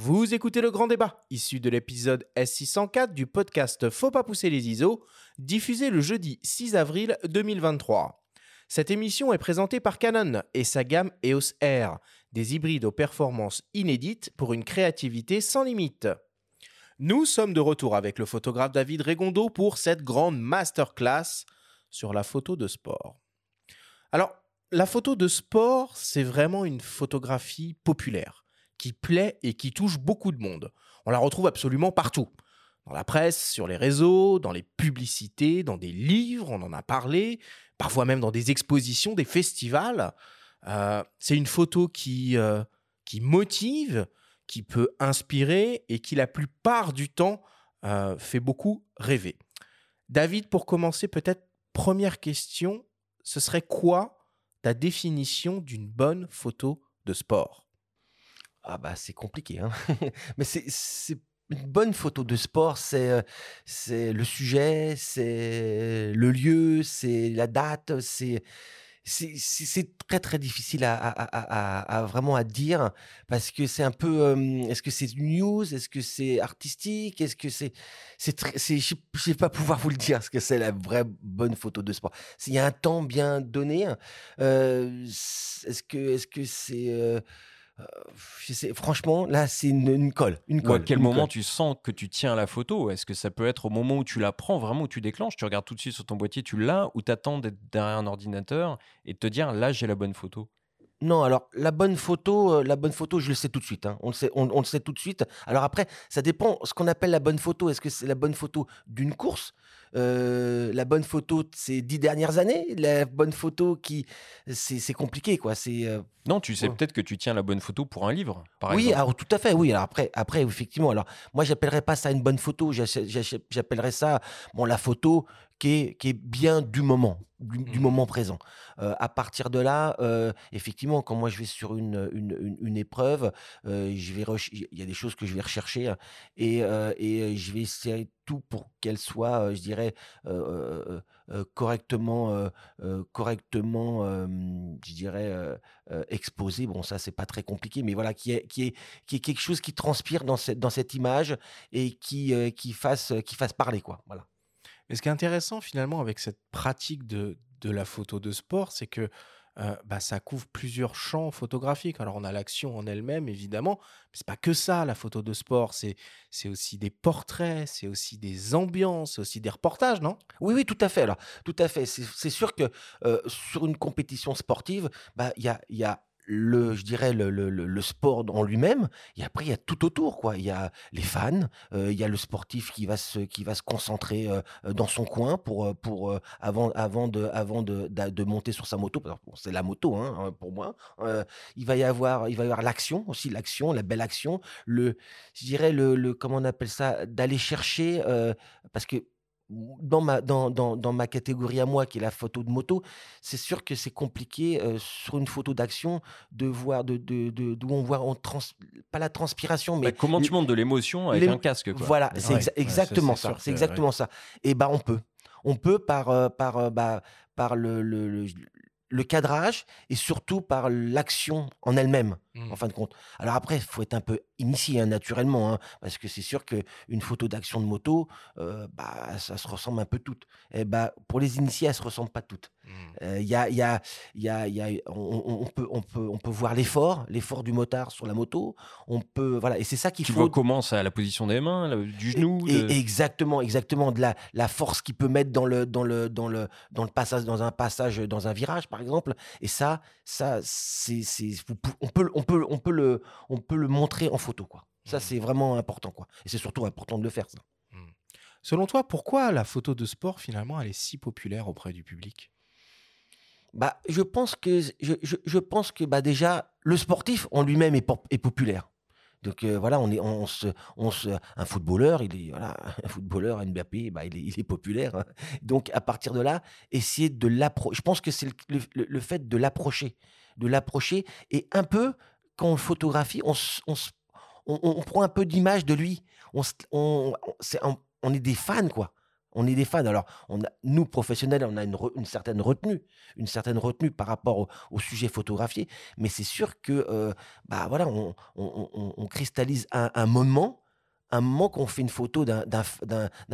Vous écoutez le grand débat, issu de l'épisode S604 du podcast Faut pas pousser les ISO, diffusé le jeudi 6 avril 2023. Cette émission est présentée par Canon et sa gamme EOS R, des hybrides aux performances inédites pour une créativité sans limite. Nous sommes de retour avec le photographe David Regondo pour cette grande masterclass sur la photo de sport. Alors, la photo de sport, c'est vraiment une photographie populaire qui plaît et qui touche beaucoup de monde. On la retrouve absolument partout. Dans la presse, sur les réseaux, dans les publicités, dans des livres, on en a parlé, parfois même dans des expositions, des festivals. Euh, c'est une photo qui, euh, qui motive, qui peut inspirer et qui la plupart du temps euh, fait beaucoup rêver. David, pour commencer, peut-être première question, ce serait quoi ta définition d'une bonne photo de sport? Ah bah c'est compliqué, hein. mais c'est une bonne photo de sport, c'est c'est le sujet, c'est le lieu, c'est la date, c'est c'est très très difficile à, à, vraiment à dire parce que c'est un peu est-ce que c'est news est-ce que c'est artistique est-ce que c'est c'est je sais pas pouvoir vous le dire ce que c'est la vraie bonne photo de sport s'il y a un temps bien donné euh, est-ce que est-ce que c'est euh, franchement, là, c'est une, colle. Une colle à quel moment tu sens que tu tiens la photo? Est-ce que ça peut être au moment où tu la prends, vraiment où tu déclenches? Tu regardes tout de suite sur ton boîtier, tu l'as, ou t'attends d'être derrière un ordinateur et de te dire là, j'ai la bonne photo? Non, alors la bonne photo, euh, la bonne photo, je le sais tout de suite. Hein. On, le sait, on, le sait tout de suite. Alors après, ça dépend ce qu'on appelle la bonne photo. Est-ce que c'est la bonne photo d'une course? Euh, La bonne photo de ces dix dernières années La bonne photo qui... C'est compliqué, quoi. C'est... Euh, non, tu sais peut-être que tu tiens la bonne photo pour un livre, par oui, exemple. alors tout à fait, oui. Alors après, après effectivement, alors moi, j'appellerais pas ça une bonne photo. J'appellerais ça, bon, la photo qui est, qui est bien du moment, du, mmh. moment présent. Euh, à partir de là, euh, effectivement, quand moi je vais sur une, une, une, épreuve, euh, je vais il y a des choses que je vais rechercher hein, et, et je vais essayer tout pour qu'elle soit, je dirais, correctement, correctement, je dirais, exposée. Bon, ça c'est pas très compliqué, mais voilà, qui est, qui est, qui est quelque chose qui transpire dans cette, dans cette image et qui, qui fasse, qui fasse parler, quoi. Voilà. Mais ce qui est intéressant finalement avec cette pratique de, de la photo de sport, c'est que bah, ça couvre plusieurs champs photographiques. Alors on a l'action en elle-même, évidemment, mais c'est pas que ça, la photo de sport. C'est, c'est aussi des portraits, c'est aussi des ambiances, c'est aussi des reportages, non? Oui, oui, tout à fait. Alors, tout à fait. C'est, sûr que sur une compétition sportive, bah, il y a, y a le, je dirais, le, le, le sport en lui-même. Et après, il y a tout autour, quoi. Il y a les fans, euh, il y a le sportif qui va se, qui va se concentrer euh, dans son coin pour, euh, pour avant, avant de, avant de, de, monter sur sa moto. c'est la moto, hein, hein pour moi. il va y avoir, il va y avoir l'action aussi, l'action, la belle action. Le, je dirais le, le comment on appelle ça, d'aller chercher, parce que dans ma, dans, dans, dans, ma catégorie à moi, qui est la photo de moto, c'est sûr que c'est compliqué euh, sur une photo d'action de voir, de, de, de, d'où on voit, on trans, pas la transpiration, mais. Bah, comment tu montes de l'émotion avec un casque quoi. Voilà, c'est exactement ça. C'est exactement ça. Et bah, on peut. On peut par, euh, par, euh, bah, par le, le, le cadrage et surtout par l'action en elle-même, en mmh. fin de compte. Alors après, il faut être un peu initié, hein, naturellement, hein, parce que c'est sûr qu'une photo d'action de moto, euh, bah, ça se ressemble un peu toutes. Et bah, pour les initiés, elles ne se ressemblent pas toutes. Peut, on peut voir l'effort, l'effort du motard sur la moto. On peut, voilà, et c'est ça qu'il faut. Tu vois comment ça, la position des mains, du genou. Et, exactement, exactement, de la, la force qu'il peut mettre dans le, dans le, dans le, dans le passage, dans un passage, dans un virage, par exemple. Et ça, ça, c'est, on peut, on peut, on peut le, on peut le montrer en photo, quoi. Ça, mmh. c'est vraiment important, quoi. Et c'est surtout important de le faire, ça. Mmh. Selon toi, pourquoi la photo de sport, finalement, elle est si populaire auprès du public? Bah, je pense que, je, je, pense que bah, déjà, le sportif en lui-même est, est, populaire. Donc euh, voilà, on est, on se, on se, un footballeur, il est, voilà, un footballeur, Mbappé, bah, il, est, il est populaire. Hein. Donc à partir de là, essayer de l'approcher. Je pense que c'est le, le, fait de l'approcher, de l'approcher et un peu quand on photographie, on, on, on, on prend un peu d'image de lui. On, est, on est des fans quoi. On est des fans. Alors, on nous, professionnels, on a une, une certaine retenue, une certaine retenue par rapport au, sujet photographié. Mais c'est sûr que, euh, bah voilà, on cristallise un, un moment, un moment qu'on fait une photo d'un-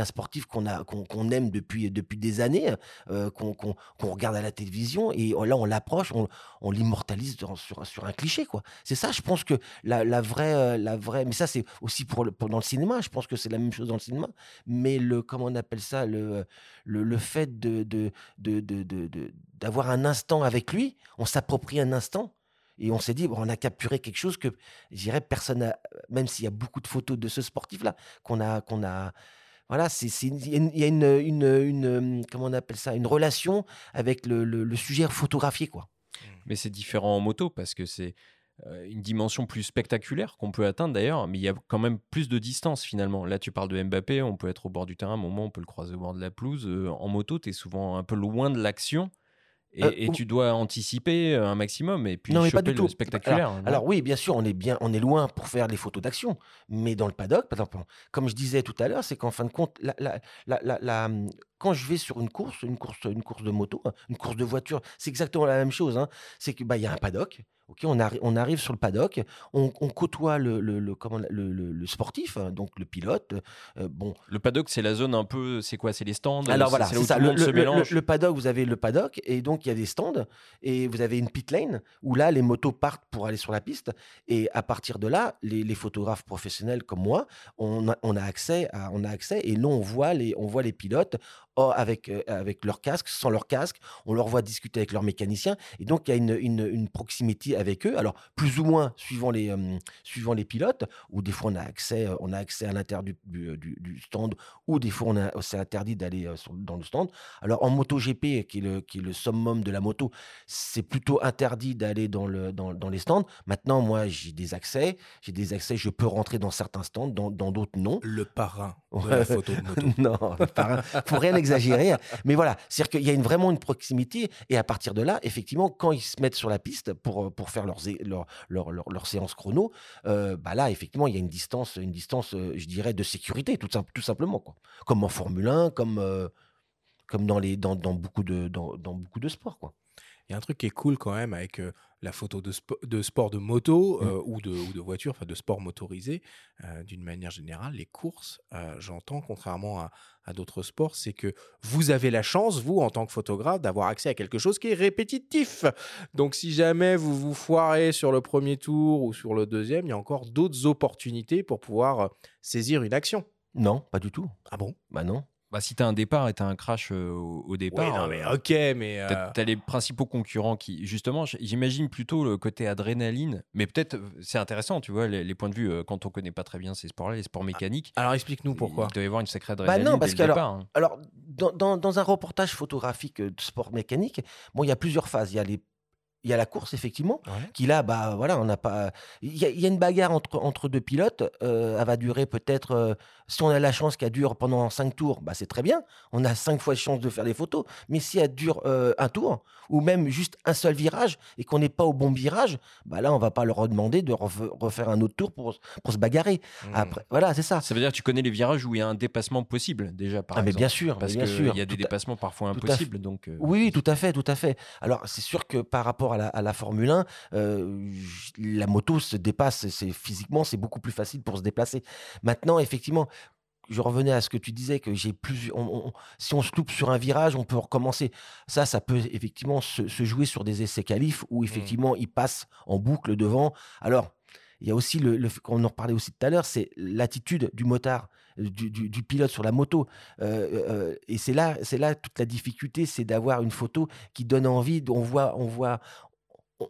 sportif qu'on aime depuis, depuis des années, euh, qu'on regarde à la télévision, et là, on l'approche, on, on l'immortalise sur, sur un cliché. C'est ça, je pense que la, la vraie, euh, la vraie, mais ça, c'est aussi pour, pour dans le cinéma. Je pense que c'est la même chose dans le cinéma. Mais le, comment on appelle ça, le, le, le fait de, de, de- de- de- d'avoir un instant avec lui, on s'approprie un instant. Et on s'est dit, on a capturé quelque chose que, je dirais, personne n'a, même s'il y a beaucoup de photos de ce sportif-là, qu'on a, qu'on a, voilà, il y a une, a une, comment on appelle ça, une relation avec le, sujet photographié, quoi. Mais c'est différent en moto parce que c'est euh, une dimension plus spectaculaire qu'on peut atteindre d'ailleurs, mais il y a quand même plus de distance finalement. Là, tu parles de Mbappé, on peut être au bord du terrain, à un moment, on peut le croiser au bord de la pelouse. Euh, en moto, tu es souvent un peu loin de l'action. Et, Euh, et tu dois anticiper euh, un maximum et puis Non, mais pas du le tout. spectaculaire. non Alors oui, bien sûr, on est bien, on est loin pour faire les photos d'action, mais dans le paddock, par exemple, comme je disais tout à l'heure, c'est qu'en fin de compte, la, la- la- la- la- quand je vais sur une course, une course, une course de moto, hein, une course de voiture, c'est exactement la même chose. hein. C'est que bah il y a un paddock. Ok, on, arri- on arrive sur le paddock, on, on côtoie le, le, le- comment, le, sportif, hein, donc le pilote. euh, bon, Le paddock, c'est la zone un peu. C'est quoi? C'est les stands? Alors c'est- voilà, c'est ça. le paddock, vous avez le paddock, et donc il y a des stands, et vous avez une pit lane où là, les motos partent pour aller sur la piste. Et à partir de là, les, les photographes professionnels comme moi, on a, on a accès, à, on a accès, et là, on voit les, on voit les pilotes avec, euh, avec leur casque, sans leur casque. On leur voit discuter avec leurs mécaniciens, et donc il y a une, une, une proximité avec eux. Alors plus ou moins suivant les, euh, suivant les pilotes, ou des fois on a accès, euh, on a accès à l'intérieur du, du, stand, ou des fois on c'est interdit d'aller dans le stand. Alors en MotoGP, qui est le, qui est le summum de la moto, c'est plutôt interdit d'aller dans, le, dans, dans les stands. Maintenant, moi, j'ai des accès. J'ai des accès, je peux rentrer dans certains stands, dans d'autres non. Le parrain de la photo de moto. non, pas- faut rien exagérer. hein. Mais voilà, c'est-à-dire qu'il y a vraiment une proximité. Et à partir de là, effectivement, quand ils se mettent sur la piste pour, pour faire leurs, leur, séance chrono, euh, bah là, effectivement, il y a une distance, une distance euh, je dirais, de sécurité, tout, tout simplement. Quoi. Comme en Formule 1, comme, euh, comme dans, les, dans, beaucoup de, dans, de sports. Il y a un truc qui est cool quand même avec euh, la photo de, spo- de sport de moto Mm. euh, ou, de, ou de voiture, enfin de sport motorisé, euh, d'une manière générale. Les courses, euh, j'entends, contrairement à, à d'autres sports, c'est que vous avez la chance, vous, en tant que photographe, d'avoir accès à quelque chose qui est répétitif. Donc si jamais vous vous foirez sur le premier tour ou sur le deuxième, il y a encore d'autres opportunités pour pouvoir saisir une action. Non, pas du tout. Ah bon? Bah non. Bah, si tu as un départ et tu as un crash euh, au, au départ. Non, mais euh, ok, mais... T'as euh, t'as les principaux concurrents qui, justement, j'imagine plutôt le côté adrénaline, mais peut-être c'est intéressant, tu vois, les, les points de vue euh, quand on connaît pas très bien ces sports-là, les sports mécaniques. Alors explique-nous pourquoi. Il doit y avoir une sacrée Bah adrénaline. non, parce dès que le alors, départ, hein. alors dans, dans- dans un reportage photographique de sport mécanique, bon, il y a plusieurs phases. Il y a les il y a la course, effectivement, Ouais. qui là, bah voilà, on n'a pas. Il y, a- il y a une bagarre entre, entre deux pilotes. euh, elle va durer peut-être. euh, si on a la chance qu'elle dure pendant cinq tours, bah c'est très bien. On a cinq fois de chance de faire des photos. Mais si elle dure euh, un tour, ou même juste un seul virage, et qu'on n'est pas au bon virage, bah là, on va pas leur demander de refa- refaire un autre tour pour, pour se bagarrer. Hmm. Après, voilà, c'est ça. Ça veut dire que tu connais les virages où il y a un dépassement possible, déjà, par ah, mais bien sûr, Parce qu'il y a des tout dépassements parfois impossibles. Donc, Oui, oui, tout à fait, tout à fait. Alors, c'est sûr que par rapport à la, à la Formule 1, euh, la moto se dépasse. C'est physiquement, c'est beaucoup plus facile pour se déplacer. Maintenant, effectivement, je revenais à ce que tu disais que j'ai plus. on- on- si on se loupe sur un virage, on peut recommencer. Ça, ça peut effectivement se, se jouer sur des essais qualifs où effectivement il passe en boucle devant. Alors. Il y a aussi le, le fait- on en parlait aussi tout à l'heure, c'est l'attitude du motard, du, du- du pilote sur la moto. Euh, euh, et c'est là, c'est là toute la difficulté, c'est d'avoir une photo qui donne envie. On voit, on voit,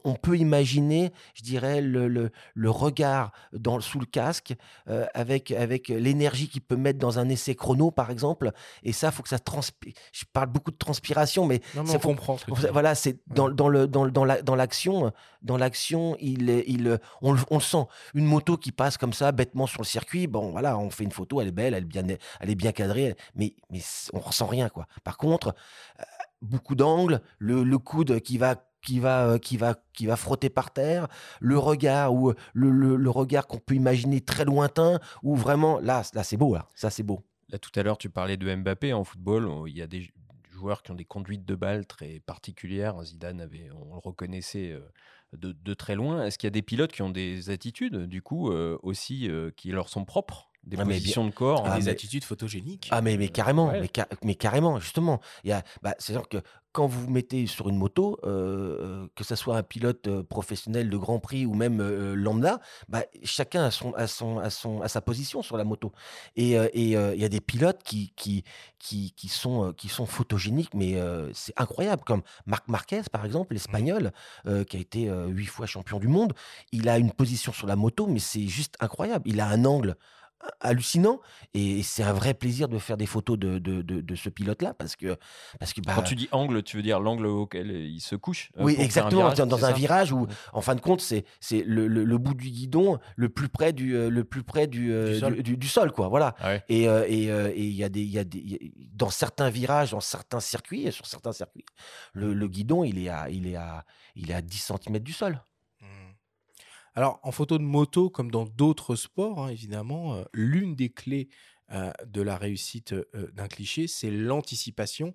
on- peut imaginer, je dirais, le, le- le regard dans, sous le casque, euh, avec, avec l'énergie qu'il peut mettre dans un essai chrono, par exemple. Et ça, faut que ça transpire. Je parle beaucoup de transpiration, mais Non, mais c'est on faut- comprend ce que voilà, c'est dans, dans le dans, le- dans la- dans l'action, dans l'action, il il on, le- on le sent. Une moto qui passe comme ça bêtement sur le circuit, bon voilà, on fait une photo, elle est belle, elle est bien elle est bien cadrée, mais mais on ressent rien quoi. Par contre, euh, beaucoup d'angles, le, le coude qui va qui va euh, qui va qui va frotter par terre, le regard ou le, le- le regard qu'on peut imaginer très lointain, ou vraiment là là c'est beau là, ça c'est beau. Là, tout à l'heure, tu parlais de Mbappé en football. Il y a des joueurs qui ont des conduites de balle très particulières. Zidane avait, on le reconnaissait euh, de, très loin. Est-ce qu'il y a des pilotes qui ont des attitudes, du coup, euh, aussi, euh, qui leur sont propres? Des ah, positions de corps, ah, des attitudes photogéniques. Ah mais, mais carrément, mais, mais, carrément, justement. Bah, c'est-à-dire que quand vous mettez sur une moto, euh, que ce soit un pilote professionnel de Grand Prix ou même lambda, bah, chacun a, son, a, son, a, son, a sa position sur la moto. Et il y a des pilotes qui, qui, qui, qui, sont, qui sont photogéniques, mais c'est incroyable, comme Marc Marquez, par exemple, mmh. l'espagnol, qui a été huit fois champion du monde. Il a une position sur la moto, mais c'est juste incroyable. Il a un angle hallucinant et c'est un vrai plaisir de faire des photos de, de, de, ce pilote là parce que parce que bah quand tu dis angle tu veux dire l'angle auquel il se couche euh, oui exactement dans un virage où en fin de compte c'est c'est le, le, bout du guidon le plus près du euh, le plus près du euh, du, sol. quoi voilà. Ah et et il y a des il y a des dans certains virages dans certains circuits sur certains circuits le, le guidon il est à il est à il est à 10 cm du sol alors, en photo de moto, comme dans d'autres sports, hein, évidemment, euh, l'une des clés euh, de la réussite euh, d'un cliché, c'est l'anticipation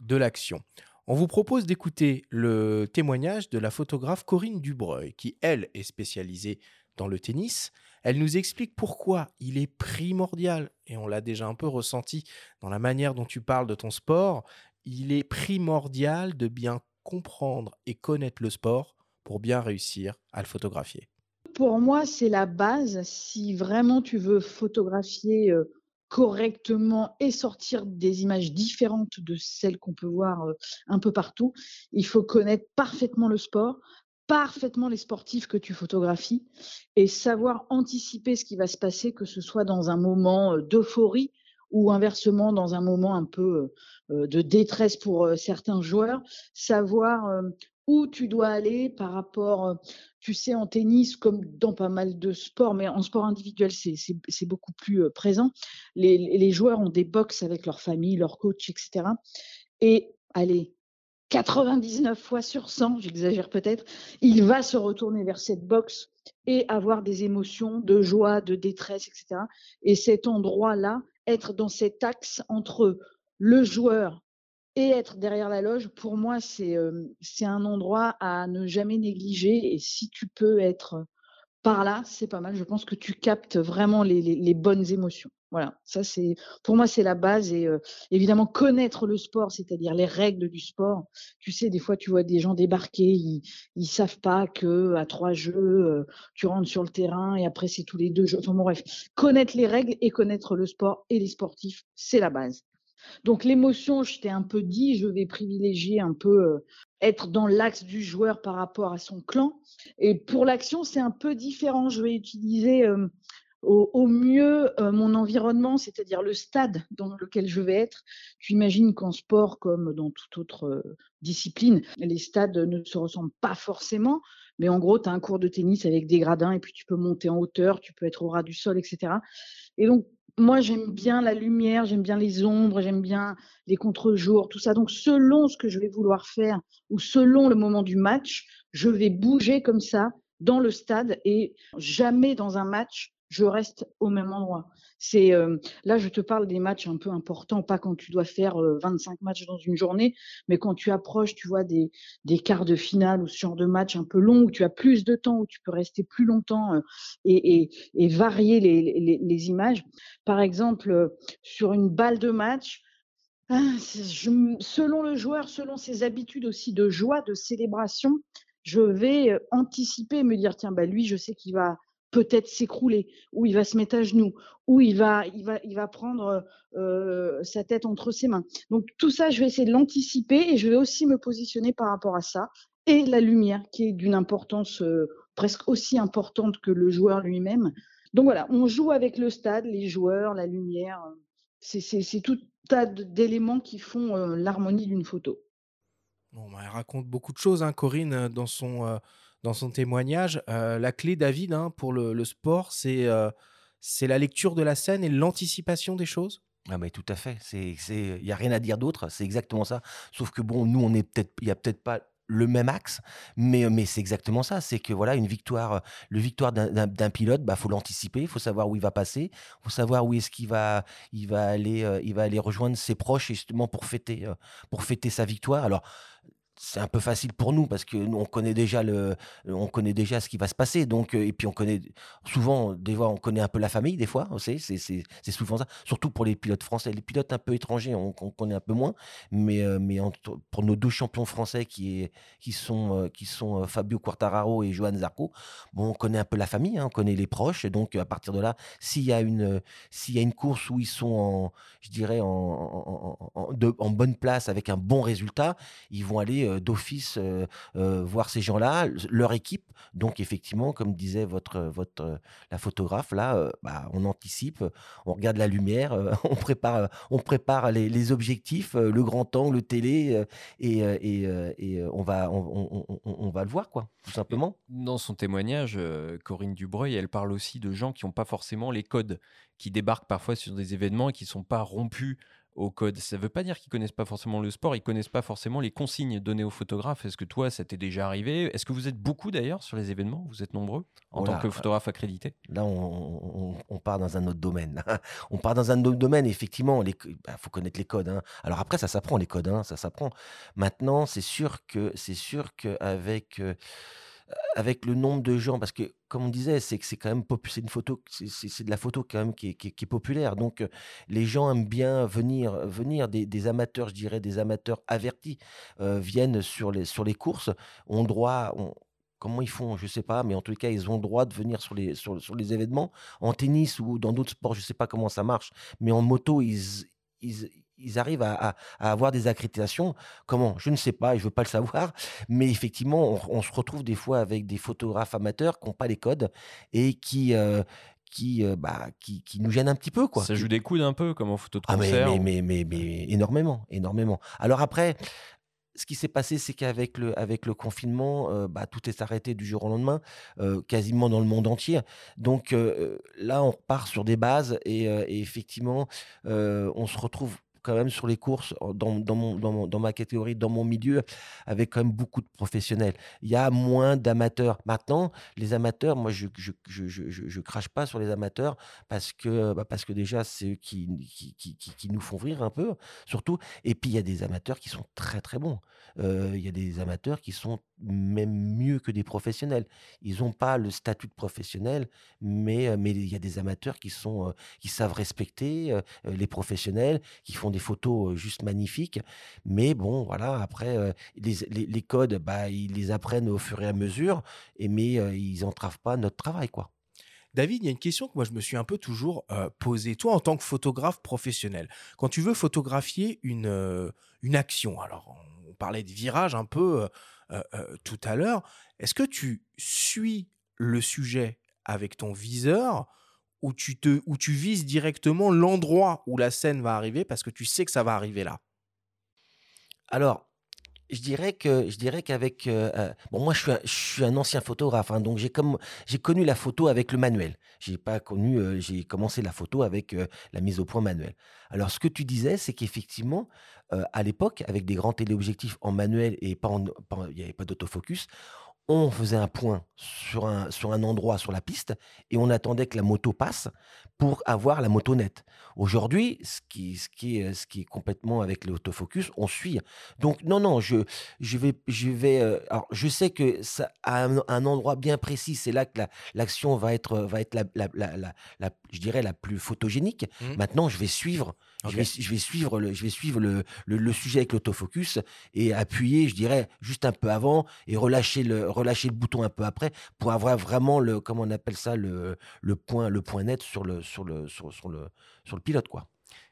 de l'action. On vous propose d'écouter le témoignage de la photographe Corinne Dubreuil, qui, elle, est spécialisée dans le tennis. Elle nous explique pourquoi il est primordial, et on l'a déjà un peu ressenti dans la manière dont tu parles de ton sport, il est primordial de bien comprendre et connaître le sport pour bien réussir à le photographier Pour moi, c'est la base. Si vraiment tu veux photographier euh, correctement et sortir des images différentes de celles qu'on peut voir euh, un peu partout, il faut connaître parfaitement le sport, parfaitement les sportifs que tu photographies et savoir anticiper ce qui va se passer, que ce soit dans un moment euh, d'euphorie ou inversement dans un moment un peu de détresse pour certains joueurs, savoir où tu dois aller par rapport, tu sais, en tennis, comme dans pas mal de sports, mais en sport individuel, c'est beaucoup plus présent. Les, joueurs ont des box avec leur famille, leur coach, etc. Et allez, 99 fois sur 100, j'exagère peut-être, il va se retourner vers cette box et avoir des émotions de joie, de détresse, etc. Et cet endroit-là, être dans cet axe entre le joueur et être derrière la loge, pour moi, c'est c'est un endroit à ne jamais négliger. Et si tu peux être par là, c'est pas mal. Je pense que tu captes vraiment les, les, bonnes émotions. Voilà, ça c'est pour moi c'est la base et évidemment connaître le sport, c'est-à-dire les règles du sport. Tu sais, des fois tu vois des gens débarquer, ils ils savent pas que à trois jeux tu rentres sur le terrain et après c'est tous les deux jeux. Enfin bon, bref, connaître les règles et connaître le sport et les sportifs, c'est la base. Donc l'émotion, je t'ai un peu dit, je vais privilégier un peu euh, être dans l'axe du joueur par rapport à son clan. Et pour l'action, c'est un peu différent. Je vais utiliser euh, au, mieux euh, mon environnement, c'est-à-dire le stade dans lequel je vais être. Tu imagines qu'en sport, comme dans toute autre discipline, les stades ne se ressemblent pas forcément. Mais en gros, tu as un cours de tennis avec des gradins et puis tu peux monter en hauteur, tu peux être au ras du sol, etc. Et donc, moi, j'aime bien la lumière, j'aime bien les ombres, j'aime bien les contre-jours, tout ça. Donc, selon ce que je vais vouloir faire ou selon le moment du match, je vais bouger comme ça dans le stade et jamais dans un match, je reste au même endroit. C'est euh, là, je te parle des matchs un peu importants, pas quand tu dois faire 25 euh, matchs dans une journée, mais quand tu approches, tu vois, des, quarts de finale ou ce genre de match un peu long où tu as plus de temps, où tu peux rester plus longtemps euh, et, varier les, images. Par exemple, sur une balle de match, ah, selon le joueur, selon ses habitudes aussi de joie, de célébration, je vais anticiper, me dire tiens, bah lui, je sais qu'il va peut-être s'écrouler, ou il va se mettre à genoux, ou il va, il va, il va prendre euh, sa tête entre ses mains. Donc tout ça, je vais essayer de l'anticiper et je vais aussi me positionner par rapport à ça. Et la lumière, qui est d'une importance euh, presque aussi importante que le joueur lui-même. Donc voilà, on joue avec le stade, les joueurs, la lumière. C'est tout tas d'éléments qui font euh, l'harmonie d'une photo. Bon, bah, elle raconte beaucoup de choses, hein, Corinne, dans son dans son témoignage. Euh, la clé, David, hein, pour le, sport, c'est euh, c'est la lecture de la scène et l'anticipation des choses ah mais tout à fait, il y a rien à dire d'autre, c'est exactement ça. Sauf que bon, nous on est peut-être il y a peut-être pas le même axe, mais, mais c'est exactement ça. C'est que voilà, une victoire, le victoire d'un pilote, bah faut l'anticiper, il faut savoir où il va passer, il faut savoir où est-ce qu'il va, il va aller, va aller rejoindre ses proches justement pour fêter, pour fêter sa victoire. Alors c'est un peu facile pour nous parce que nous, on connaît déjà le, on connaît déjà ce qui va se passer. Donc, euh, et puis on connaît souvent, des fois, on connaît un peu la famille, des fois, c'est, c'est, souvent ça. Surtout pour les pilotes français, les pilotes un peu étrangers, on, connaît un peu moins. Mais, euh, mais pour nos deux champions français qui, est, qui sont, euh, qui sont Fabio Quartararo et Johan Zarco, bon, on connaît un peu la famille, hein, on connaît les proches. Donc, à partir de là, s'il y a une, s'il y a une course où ils sont en, je dirais, en, en, en, en bonne place avec un bon résultat, ils vont aller euh, d'office euh, euh, voir ces gens-là, leur équipe. Donc effectivement, comme disait votre, votre la photographe là, bah, on anticipe, on regarde la lumière, on prépare, on prépare les, objectifs, le grand angle, le télé, et, et, on va on, on, va le voir quoi, tout simplement. Dans son témoignage, Corinne Dubreuil, elle parle aussi de gens qui n'ont pas forcément les codes, qui débarquent parfois sur des événements et qui ne sont pas rompus au code. Ça ne veut pas dire qu'ils connaissent pas forcément le sport, ils connaissent pas forcément les consignes données aux photographes. Est-ce que toi, ça t'est déjà arrivé? Est-ce que vous êtes beaucoup d'ailleurs sur les événements? Vous êtes nombreux en tant que photographe accrédité? Là, on, part dans un autre domaine. on part dans un autre domaine. Effectivement, il bah, faut connaître les codes. Hein. Alors après, ça s'apprend les codes, hein, ça s'apprend. Maintenant, c'est sûr que c'est sûr qu'avec euh, avec le nombre de gens, parce que comme on disait, c'est que c'est quand même c'est une photo, c'est de la photo quand même qui est, qui est, populaire. Donc les gens aiment bien venir, venir des, amateurs, je dirais des amateurs avertis, viennent sur les sur les courses, ont droit. comment ils font, je sais pas, mais en tout cas, ils ont droit de venir sur les, sur, les événements. En tennis ou dans d'autres sports, je sais pas comment ça marche, mais en moto, ils, ils arrivent à, avoir des accréditations. Comment? Je ne sais pas, je ne veux pas le savoir. Mais effectivement, on, se retrouve des fois avec des photographes amateurs qui n'ont pas les codes et qui, euh, qui, euh, bah, qui, qui, nous gênent un petit peu. Quoi. Ça joue des coudes un peu, comme en photo de ah, concert mais, mais, mais, énormément, énormément. Alors après, ce qui s'est passé, c'est qu'avec le, avec le confinement, euh, bah, tout est arrêté du jour au lendemain, quasiment dans le monde entier. Donc là, on repart sur des bases et, et effectivement, on se retrouve quand même sur les courses, dans, dans, mon, dans, dans, ma catégorie, dans mon milieu, avec quand même beaucoup de professionnels. Il y a moins d'amateurs. Maintenant, les amateurs, moi, je je, je, je, je, crache pas sur les amateurs parce que, bah parce que déjà, c'est eux qui qui, qui, qui, nous font rire un peu, surtout. Et puis, il y a des amateurs qui sont très, très bons. Euh, il y a des amateurs qui sont même mieux que des professionnels. Ils n'ont pas le statut de professionnel, mais, il y a des amateurs qui, sont, qui savent respecter les professionnels, qui font des photos juste magnifiques. Mais bon, voilà, après, les, les, codes, bah, ils les apprennent au fur et à mesure, et, mais ils n'entravent pas notre travail, quoi. David, il y a une question que moi je me suis un peu toujours posée. Toi, en tant que photographe professionnel, quand tu veux photographier une, une action, alors on parlait de virage un peu tout à l'heure, est-ce que tu suis le sujet avec ton viseur où tu, te, tu vises directement l'endroit où la scène va arriver parce que tu sais que ça va arriver là? Alors, je dirais que je dirais qu'avec euh, euh, bon moi je suis un, je suis un ancien photographe hein, donc j'ai comme j'ai connu la photo avec le manuel. J'ai pas connu euh, j'ai commencé la photo avec la mise au point manuel. Alors ce que tu disais c'est qu'effectivement à l'époque avec des grands téléobjectifs en manuel et pas il n'y avait pas d'autofocus on faisait un point sur un, sur un endroit sur la piste et on attendait que la moto passe pour avoir la moto nette. Aujourd'hui, ce qui, ce, qui est, ce qui est complètement avec l'autofocus, on suit. Donc, non, non, je, je vais. Je, vais euh, alors, je sais que ça, à un, endroit bien précis, c'est là que l'action va être, va être la, la, la, je dirais, la plus photogénique. Mmh. Maintenant, je vais suivre. Je, vais, je, vais, suivre le, je vais suivre le, le, sujet avec l'autofocus et appuyer, je dirais, juste un peu avant et relâcher le, relâcher le bouton un peu après pour avoir vraiment le, comment on appelle ça, le, le, point, le point net sur le, sur le, sur, le, sur le pilote, quoi.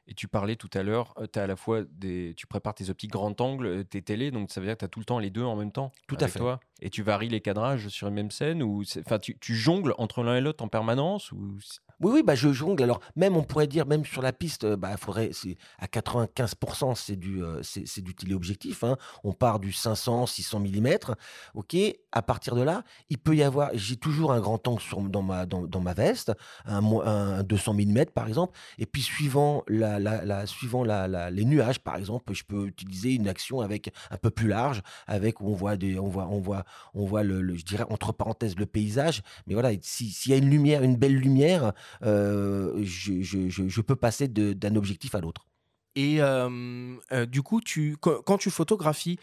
Et tu parlais tout à l'heure, tu as à la fois des, tu prépares tes optiques grand angle, tes télés, donc ça veut dire que tu as tout le temps les deux en même temps. Tout à fait. Toi, et tu varies les cadrages sur une même scène ou enfin tu, tu, jongles entre l'un et l'autre en permanence ou Oui, oui, bah, je jongle. Alors, même, on pourrait dire, même sur la piste, euh, bah, faudrait, à 95%, c'est du, euh, c'est, téléobjectif. hein. On part du 500, 600 mm. OK. À partir de là, il peut y avoir, j'ai toujours un grand angle sur, dans, ma, dans, dans ma veste, un, mo- un 200 mm par exemple. Et puis, suivant, la, la, suivant la, les nuages, par exemple, je peux utiliser une action avec un peu plus large, avec où on voit, des, on voit, on voit, on voit le, je dirais, entre parenthèses, le paysage. Mais voilà, si- s'il y a une lumière, une belle lumière, euh, je, peux passer d'un objectif à l'autre. Et euh, euh, du coup, quand, tu photographies,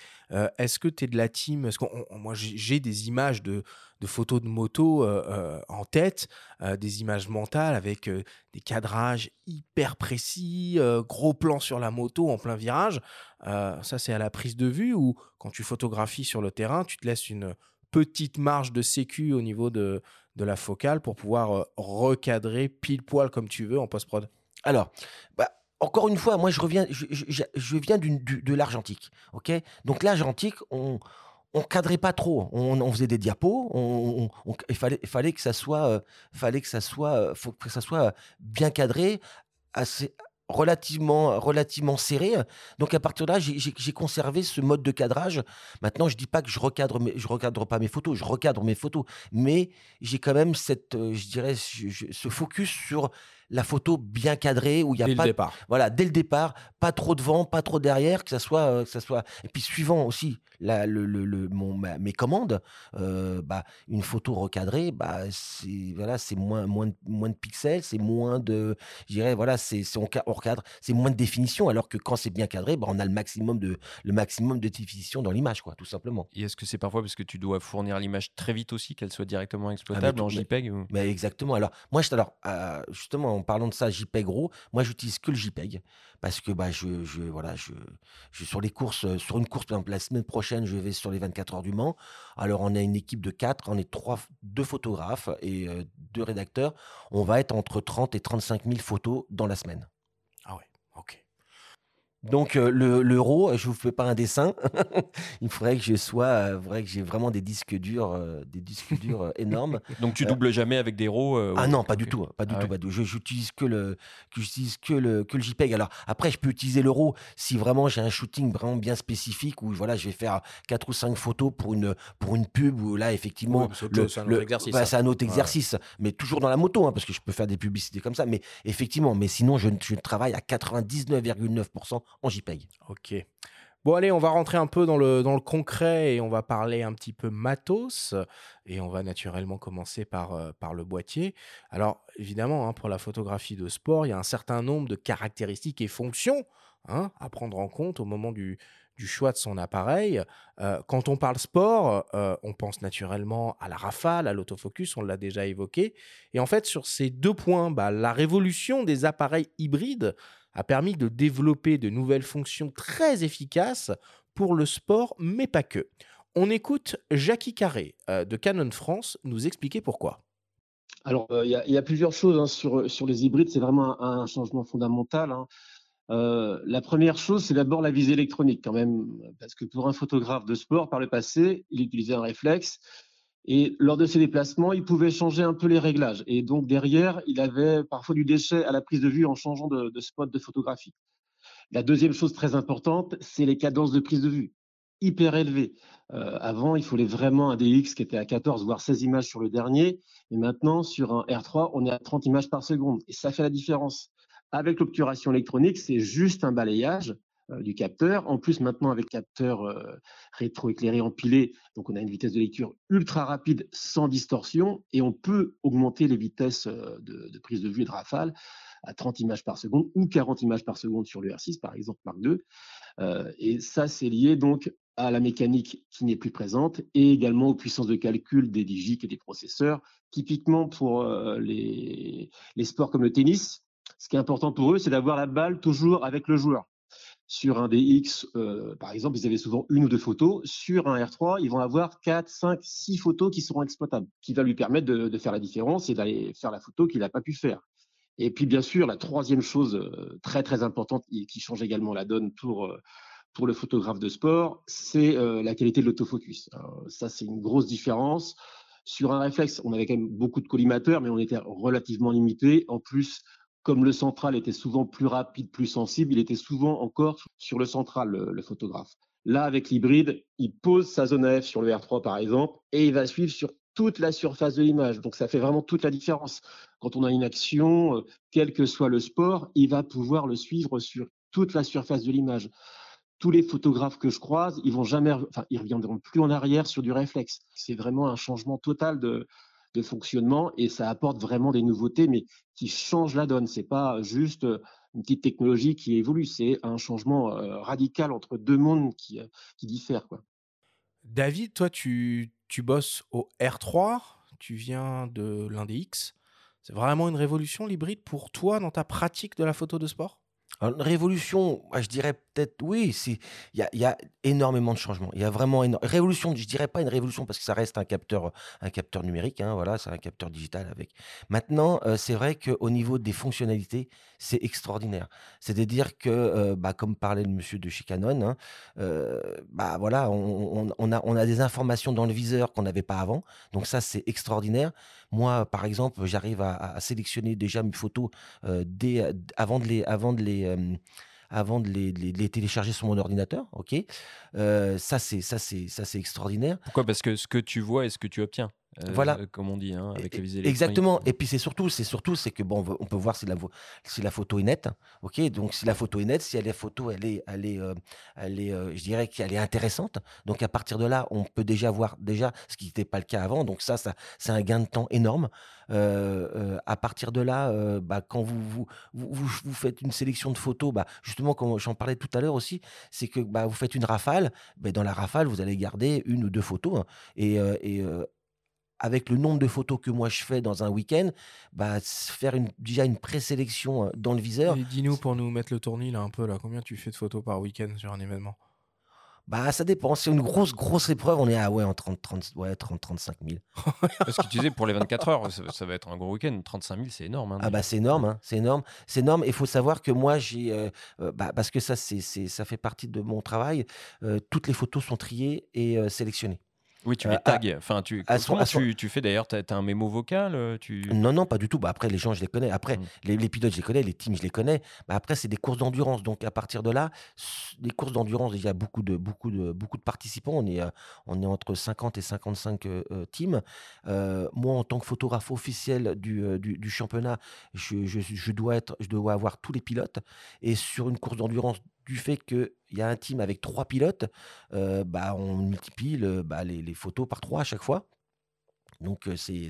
est-ce que tu es de la team? Moi, j'ai des images de, de photos de moto en tête, des images mentales avec des cadrages hyper précis, gros plan sur la moto en plein virage. Ça, c'est à la prise de vue ou quand tu photographies sur le terrain, tu te laisses une petite marge de sécu au niveau de, de la focale pour pouvoir euh, recadrer pile poil comme tu veux en post-prod. Alors, bah, encore une fois, moi je reviens, je, viens de l'argentique, ok? Donc l'argentique, on on cadrait pas trop, on, faisait des diapos, il fallait, fallait que ça soit, euh, fallait que ça soit, euh, faut que ça soit bien cadré, assez relativement, relativement serré. Donc à partir de là, j'ai- conservé ce mode de cadrage. Maintenant, je dis pas que je recadre, mes, je recadre pas mes photos, je recadre mes photos, mais j'ai quand même cette, euh, je dirais, ce focus sur la photo bien cadrée où il y a dès pas le départ. voilà, dès le départ, pas trop devant, pas trop derrière, que ça soit, euh, que ça soit. Et puis suivant aussi la, le, le- le- mon, ma- mes commandes, euh, bah, une photo recadrée, bah, c'est voilà, c'est moins, moins, de, moins de pixels, c'est moins de, je dirais, voilà, c'est on, on recadre, c'est moins de définition, alors que quand c'est bien cadré, bah, on a le maximum de, le maximum de définition dans l'image, quoi, tout simplement. Et est-ce que c'est parfois parce que tu dois fournir l'image très vite aussi, qu'elle soit directement exploitable tout- en mais- JPEG ou- Mais exactement. Alors, moi, je, alors, euh, justement, en parlant de ça, JPEG RAW, moi, j'utilise que le JPEG parce que bah, je, je, voilà, je, je sur les courses, euh, sur une course, par exemple, la semaine prochaine, je vais sur les 24 heures du Mans. Alors, on a une équipe de quatre, on est trois, deux photographes et euh, deux rédacteurs. On va être entre 30 et 35 000 photos dans la semaine. Ah. Donc euh, le l'euro, je vous fais pas un dessin. Il faudrait que je sois, euh, faudrait que j'ai vraiment des disques durs, euh, des disques durs énormes. Donc tu doubles jamais avec des RAW euh, Ah non, pas du tout, hein, pas du Ah tout, ouais. pas du tout. Je j'utilise que le, que j'utilise que le, que le JPEG. Alors après, je peux utiliser l'euro si vraiment j'ai un shooting vraiment bien spécifique où voilà, je vais faire quatre ou cinq photos pour une, pour une pub où là effectivement, Oui, mais c'est un autre exercice, voilà, ça. c'est un autre Ouais. exercice, mais toujours dans la moto, hein, parce que je peux faire des publicités comme ça. Mais effectivement, mais sinon, je, je travaille à 99,9% en JPEG. Ok. Bon, allez, on va rentrer un peu dans le, dans le concret et on va parler un petit peu matos. Et on va naturellement commencer par, euh, par le boîtier. Alors, évidemment, hein, pour la photographie de sport, il y a un certain nombre de caractéristiques et fonctions hein, à prendre en compte au moment du, du choix de son appareil. Euh, quand on parle sport, euh, on pense naturellement à la rafale, à l'autofocus, on l'a déjà évoqué. Et en fait, sur ces deux points, bah, la révolution des appareils hybrides a permis de développer de nouvelles fonctions très efficaces pour le sport, mais pas que. On écoute Jackie Carré euh, de Canon France nous expliquer pourquoi. Alors, euh, il y, a- plusieurs choses hein, sur, les hybrides. C'est vraiment un, un changement fondamental. hein. Euh, la première chose, c'est d'abord la visée électronique, quand même, parce que pour un photographe de sport, par le passé, il utilisait un réflexe. Et lors de ses déplacements, il pouvait changer un peu les réglages. Et donc, derrière, il avait parfois du déchet à la prise de vue en changeant de, spot de photographie. La deuxième chose très importante, c'est les cadences de prise de vue, hyper élevées. Euh, avant, il fallait vraiment un DX qui était à 14, voire 16 images sur le dernier. Et maintenant, sur un R3, on est à 30 images par seconde. Et ça fait la différence. Avec l'obturation électronique, c'est juste un balayage du capteur. En plus, maintenant, avec capteur euh, rétroéclairé empilé, donc on a une vitesse de lecture ultra rapide, sans distorsion. Et on peut augmenter les vitesses euh, de, prise de vue et de rafale à 30 images par seconde ou 40 images par seconde sur le R6, par exemple, Mark II. Euh, et ça, c'est lié donc à la mécanique qui n'est plus présente et également aux puissances de calcul des digiques et des processeurs. Typiquement pour euh, les sports comme le tennis, ce qui est important pour eux, c'est d'avoir la balle toujours avec le joueur. Sur un DX, euh, par exemple, ils avaient souvent une ou deux photos. Sur un R3, ils vont avoir 4, 5, 6 photos qui seront exploitables, qui va lui permettre de, faire la différence et d'aller faire la photo qu'il n'a pas pu faire. Et puis, bien sûr, la troisième chose euh, très, très importante et qui change également la donne pour, euh, pour le photographe de sport, c'est la qualité de l'autofocus. Ça, c'est une grosse différence. Sur un réflexe, on avait quand même beaucoup de collimateurs, mais on était relativement limité. En plus, comme le central était souvent plus rapide, plus sensible, il était souvent encore sur le central, le, photographe. Là, avec l'hybride, il pose sa zone AF sur le R3, par exemple, et il va suivre sur toute la surface de l'image. Donc, ça fait vraiment toute la différence. Quand on a une action, euh, quel que soit le sport, il va pouvoir le suivre sur toute la surface de l'image. Tous les photographes que je croise, ils vont jamais, enfin, ils reviendront plus en arrière sur du réflexe. C'est vraiment un changement total de, de fonctionnement et ça apporte vraiment des nouveautés, mais qui changent la donne. C'est pas juste euh, une petite technologie qui évolue, c'est un changement euh, radical entre deux mondes qui, euh, qui diffèrent. Quoi. David, toi, tu, tu bosses au R3, tu viens de l'un des X. C'est vraiment une révolution l'hybride pour toi dans ta pratique de la photo de sport? Une révolution, je dirais peut-être, oui, il y a, énormément de changements. Il y a vraiment une révolution. Je dirais pas une révolution parce que ça reste un capteur, un capteur numérique. Hein, voilà, c'est un capteur digital avec. Maintenant, euh, c'est vrai qu'au niveau des fonctionnalités, c'est extraordinaire. C'est-à-dire que, euh, bah, comme parlait le monsieur de chez Canon, hein, euh, bah voilà, on a des informations dans le viseur qu'on n'avait pas avant. Donc ça, c'est extraordinaire. Moi, par exemple, j'arrive à, sélectionner déjà mes photos dès, avant de les, avant de les avant de les, télécharger sur mon ordinateur. Ok, ça c'est ça c'est ça c'est extraordinaire. Pourquoi? Parce que ce que tu vois et ce que tu obtiens. Euh, voilà, comme on dit, hein, avec visées Exactement. Et puis c'est surtout, c'est surtout, c'est que bon, on peut voir si la, si la photo est nette. Ok, donc si la photo est nette, si elle est photo, elle est, elle est, euh, elle est, euh, je dirais qu'elle est intéressante. Donc à partir de là, on peut déjà voir déjà ce qui n'était pas le cas avant. Donc ça, ça, c'est un gain de temps énorme. à partir de là, bah, quand vous vous, vous, vous, faites une sélection de photos, bah, justement, comme j'en parlais tout à l'heure aussi, c'est que bah, vous faites une rafale. Bah, dans la rafale, vous allez garder une ou deux photos. Hein. et, et avec le nombre de photos que moi je fais dans un week-end, bah, faire une, déjà une présélection dans le viseur. Dis-nous pour nous mettre le tournis là un peu là, combien tu fais de photos par week-end sur un événement? Bah, ça dépend. C'est une grosse, grosse épreuve. On est à ouais, en 30, 30, ouais, 30 35 000. Parce que tu disais, pour les 24 heures, ça, va être un gros week-end. 35 000, c'est énorme. Hein, ah, bah, c'est énorme. Hein, c'est énorme. C'est énorme. Il faut savoir que moi, j'ai. bah, parce que ça, c'est, ça fait partie de mon travail. toutes les photos sont triées et sélectionnées. Oui, tu les euh, tags. enfin, tu, tu, tu, fais d'ailleurs? Tu as, un mémo vocal euh, tu... Non, non, pas du tout. Bah, après, les gens, je les connais. Après, mmh. les, pilotes, je les connais. Les teams, je les connais. Bah, après, c'est des courses d'endurance. Donc, à partir de là, les courses d'endurance, il y a beaucoup de, beaucoup, de, beaucoup de participants. On est, euh, on est entre 50 et 55 teams. moi, en tant que photographe officiel du, du, championnat, je, je, je, dois être, je dois avoir tous les pilotes. Et sur une course d'endurance du fait qu'il y a un team avec trois pilotes, euh, bah, on multiplie bah, les, photos par trois à chaque fois. Donc, il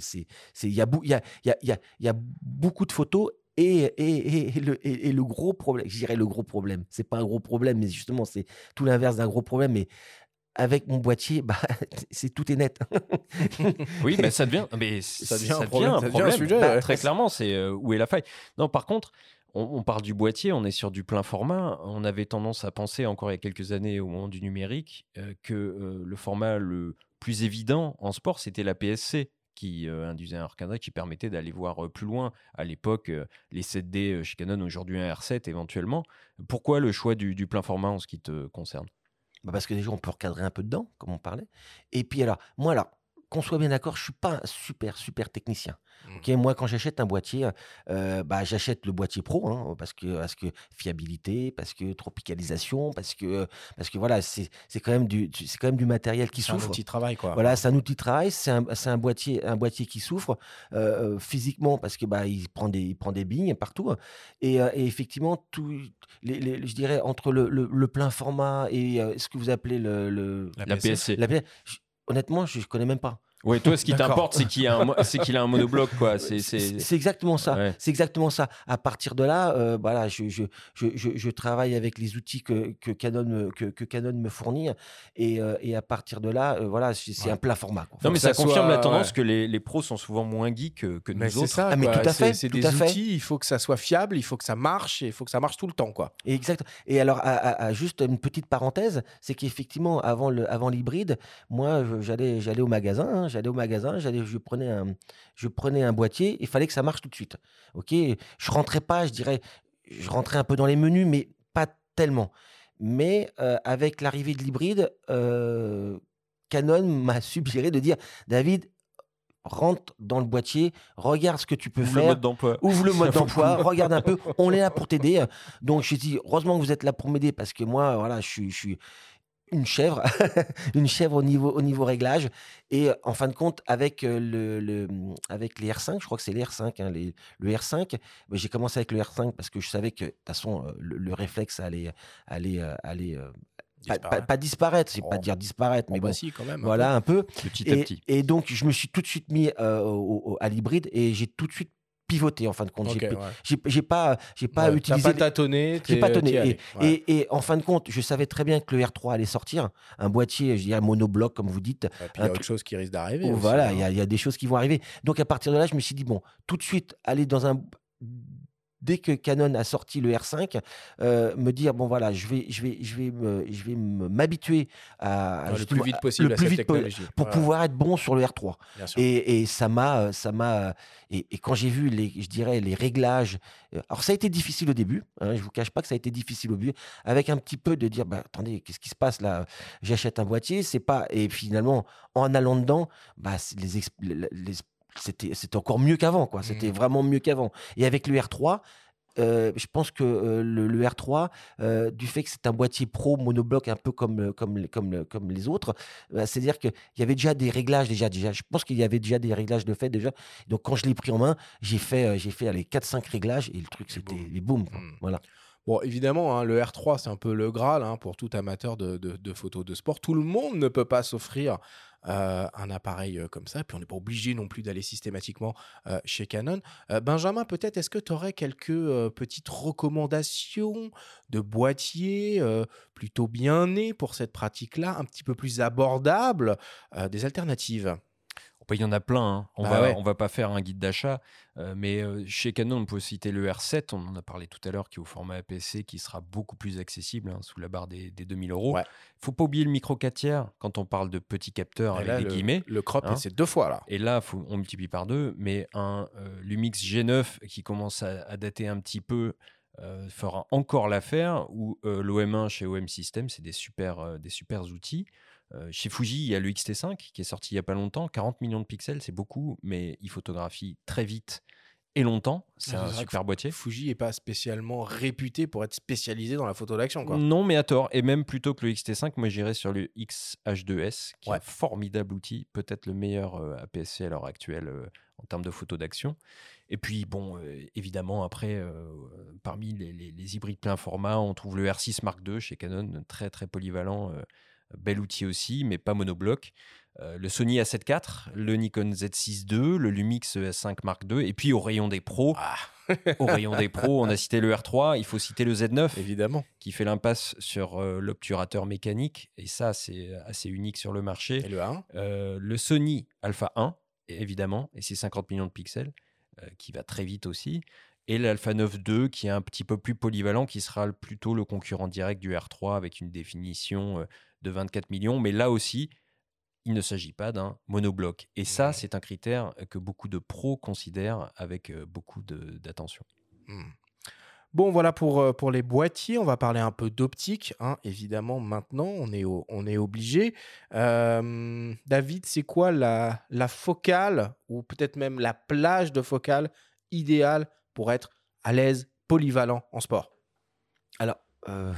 y, a, y, a, y, a, y a beaucoup de photos et, et, et, le, et, le, gros problème, je dirais le gros problème, c'est pas un gros problème, mais justement, c'est tout l'inverse d'un gros problème. Mais avec mon boîtier, bah, c'est tout est net. oui, mais ça devient, mais ça devient, un, problème, sujet, bah, Très clairement, c'est euh, où est la faille? Non, par contre, on, parle du boîtier, on est sur du plein format. On avait tendance à penser encore il y a quelques années au moment du numérique euh, que euh, le format le plus évident en sport, c'était la PSC qui euh, induisait un recadré qui permettait d'aller voir plus loin. À l'époque, les 7D chez Canon, aujourd'hui un R7 éventuellement. Pourquoi le choix du, plein format en ce qui te concerne? Bah Parce que déjà, on peut recadrer un peu dedans, comme on parlait. Et puis alors, moi, alors, qu'on soit bien d'accord, je suis pas un super, super technicien. Mmh. moi, quand j'achète un boîtier, euh, bah, j'achète le boîtier pro, hein, parce, que, parce que fiabilité, parce que tropicalisation, parce que, parce que voilà, c'est quand, même du, quand même du matériel qui souffre. C'est un outil de travail, quoi. Voilà, c'est un outil de travail, c'est un, un, boîtier, un boîtier qui souffre euh, euh, physiquement, parce que bah, il, prend des, il prend des billes partout. Et, et effectivement, tout, les, je dirais, entre le, le, plein format et ce que vous appelez le, la, PSC honnêtement, je ne connais même pas. Oui, toi, ce qui t'importe, c'est qu'il a, un, qu'il a un monobloc, quoi. C'est, exactement ça. C'est exactement ça. À partir de là, euh, voilà, je, je, je, je, travaille avec les outils que, que, Canon, me, que, que Canon me fournit. Et, euh, et, à partir de là, euh, voilà, c'est un plat format. Non, mais ça, confirme la tendance que les, les, pros sont souvent moins geeks que, que nous autres. Ça, ah, mais tout à fait. C'est des outils, il faut que ça soit fiable, il faut que ça marche, et il faut que ça marche tout le temps, quoi. Exact. Et alors, à, juste une petite parenthèse, c'est qu'effectivement, avant l'hybride, avant moi, j'allais, j'allais au magasin, hein, j'allais au magasin, j'allais, je prenais un, je prenais un boîtier, il fallait que ça marche tout de suite. Ok, je rentrais pas, je dirais, je rentrais un peu dans les menus, mais pas tellement. Mais euh, avec l'arrivée de l'hybride, euh, Canon m'a suggéré de dire, David, rentre dans le boîtier, regarde ce que tu peux Ouvre le faire. mode d'emploi. Ouvre le mode d'emploi, regarde un peu. On est là pour t'aider. Donc, je dis, heureusement que vous êtes là pour m'aider parce que moi, voilà, je suis, je suis une chèvre, une chèvre au niveau, au niveau réglage. Et euh, en fin de compte, avec, euh, le, le- avec les R5, je crois que c'est les R5, hein, les- le R5, bah, j'ai commencé avec le R5 parce que je savais que de toute façon, euh, le, le réflexe allait, allait, allait euh, pas, pas- Disparaît. pas disparaître, c'est pas Oh. dire disparaître, mais Bon, bah bon, si, quand même. voilà un peu. Petit à Et, petit. et donc, je me suis tout de suite mis euh, au- au- à l'hybride et j'ai tout de suite pivoté en fin de compte. J'ai ouais. pas, j'ai pas Ouais, utilisé. pas les- tâtonné. j'ai pas t'y tonné. es Et, allé, ouais. et, et en fin de compte, je savais très bien que le R3 allait sortir. Un boîtier, je dirais monobloc, comme vous dites. Et puis il y a autre chose qui risque d'arriver. voilà, hein. il y, y a des choses qui vont arriver. Donc à partir de là, je me suis dit, bon, tout de suite, aller dans un. Dès que Canon a sorti le R5, euh, me dire bon voilà, je vais, je vais, je vais, me- je vais m'habituer à, à le plus vite à- possible le à plus cette vite po- technologie. pour pouvoir être bon sur le R3. bien sûr. Et, et ça m'a, euh, ça m'a, et, et quand j'ai vu les, je dirais les réglages, euh, alors ça a été difficile au début. Hein, je vous cache pas que ça a été difficile au début, avec un petit peu de dire, bah, attendez, qu'est-ce qui se passe là? J'achète un boîtier, c'est pas, et finalement, en allant dedans, bah, les- les- c'était, c'était encore mieux qu'avant, quoi. C'était Mhm. vraiment mieux qu'avant. Et avec le R3. euh, je pense que euh, le, le R3, euh, du fait que c'est un boîtier pro monobloc un peu comme, comme, les- comme, le- comme les autres, bah, c'est-à-dire qu'il y avait déjà des réglages déjà, déjà. Je pense qu'il y avait déjà des réglages de fait déjà. Donc quand je l'ai pris en main, j'ai fait, j'ai fait les 4-5 réglages et le truc c'était boum. et boum. quoi. Mm. Voilà. Bon, évidemment, hein, le R3, c'est un peu le Graal hein, pour tout amateur de, de- de photos de sport. Tout le monde ne peut pas s'offrir euh, un appareil euh, comme ça. Puis on n'est pas obligé non plus d'aller systématiquement euh, chez Canon. Benjamin, peut-être, est-ce que tu aurais quelques petites recommandations de boîtiers plutôt bien nés pour cette pratique-là, un petit peu plus abordables, euh, des alternatives? Il y en a plein. hein. On Bah va, ouais. on va pas faire un guide d'achat, euh, mais euh, chez Canon, on peut citer le R7. On en a parlé tout à l'heure, qui est au format APC, qui sera beaucoup plus accessible, hein, sous la barre des, des 2000 euros. Ouais. Faut pas oublier le micro 4 tiers quand on parle de petits capteurs Et avec là, des le, guillemets. le crop, hein. c'est deux fois là. Et là, faut, on multiplie par deux, mais un euh, Lumix G9 qui commence à, à dater un petit peu fera encore l'affaire, ou euh, l'OM1 chez OM System, c'est des super, des super outils. Euh, chez Fuji, il y a le XT5 qui est sorti il n'y a pas longtemps, 40 millions de pixels, c'est beaucoup, mais il photographie très vite et longtemps. C'est Ouais, un super boîtier. Fuji est pas spécialement réputé pour être spécialisé dans la photo d'action. Non, mais à tort. Et même plutôt que le XT5, moi j'irais sur le XH2S, qui est un formidable outil, peut-être le meilleur euh, APS-C à l'heure actuelle euh, en termes de photo d'action. Et puis, bon, euh, évidemment, après, parmi les, les- les hybrides plein format, on trouve le R6 Mark II chez Canon, très très polyvalent, bel outil aussi, mais pas monobloc. Euh, le Sony A7 IV, le Nikon Z6 II, le Lumix S5 Mark II, et puis au rayon des pros, Ah, au rayon des pros, on a cité le R3, il faut citer le Z9 évidemment. qui fait l'impasse sur euh, l'obturateur mécanique, et ça c'est assez unique sur le marché. Et le 1 Euh, le Sony Alpha 1, évidemment, et ses 50 millions de pixels, qui va très vite aussi. Et l'Alpha 9 II, qui est un petit peu plus polyvalent, qui sera plutôt le concurrent direct du R3 avec une définition de 24 millions. Mais là aussi, il ne s'agit pas d'un monobloc. Et ça, c'est un critère que beaucoup de pros considèrent avec euh, beaucoup de- d'attention. Hmm. Bon, voilà pour, euh, pour les boîtiers. On va parler un peu d'optique. hein. Évidemment, maintenant, on est, au- on est obligé. Euh, David, c'est quoi la, la focale ou peut-être même la plage de focale idéale pour être à l'aise, polyvalent en sport? Alors, euh,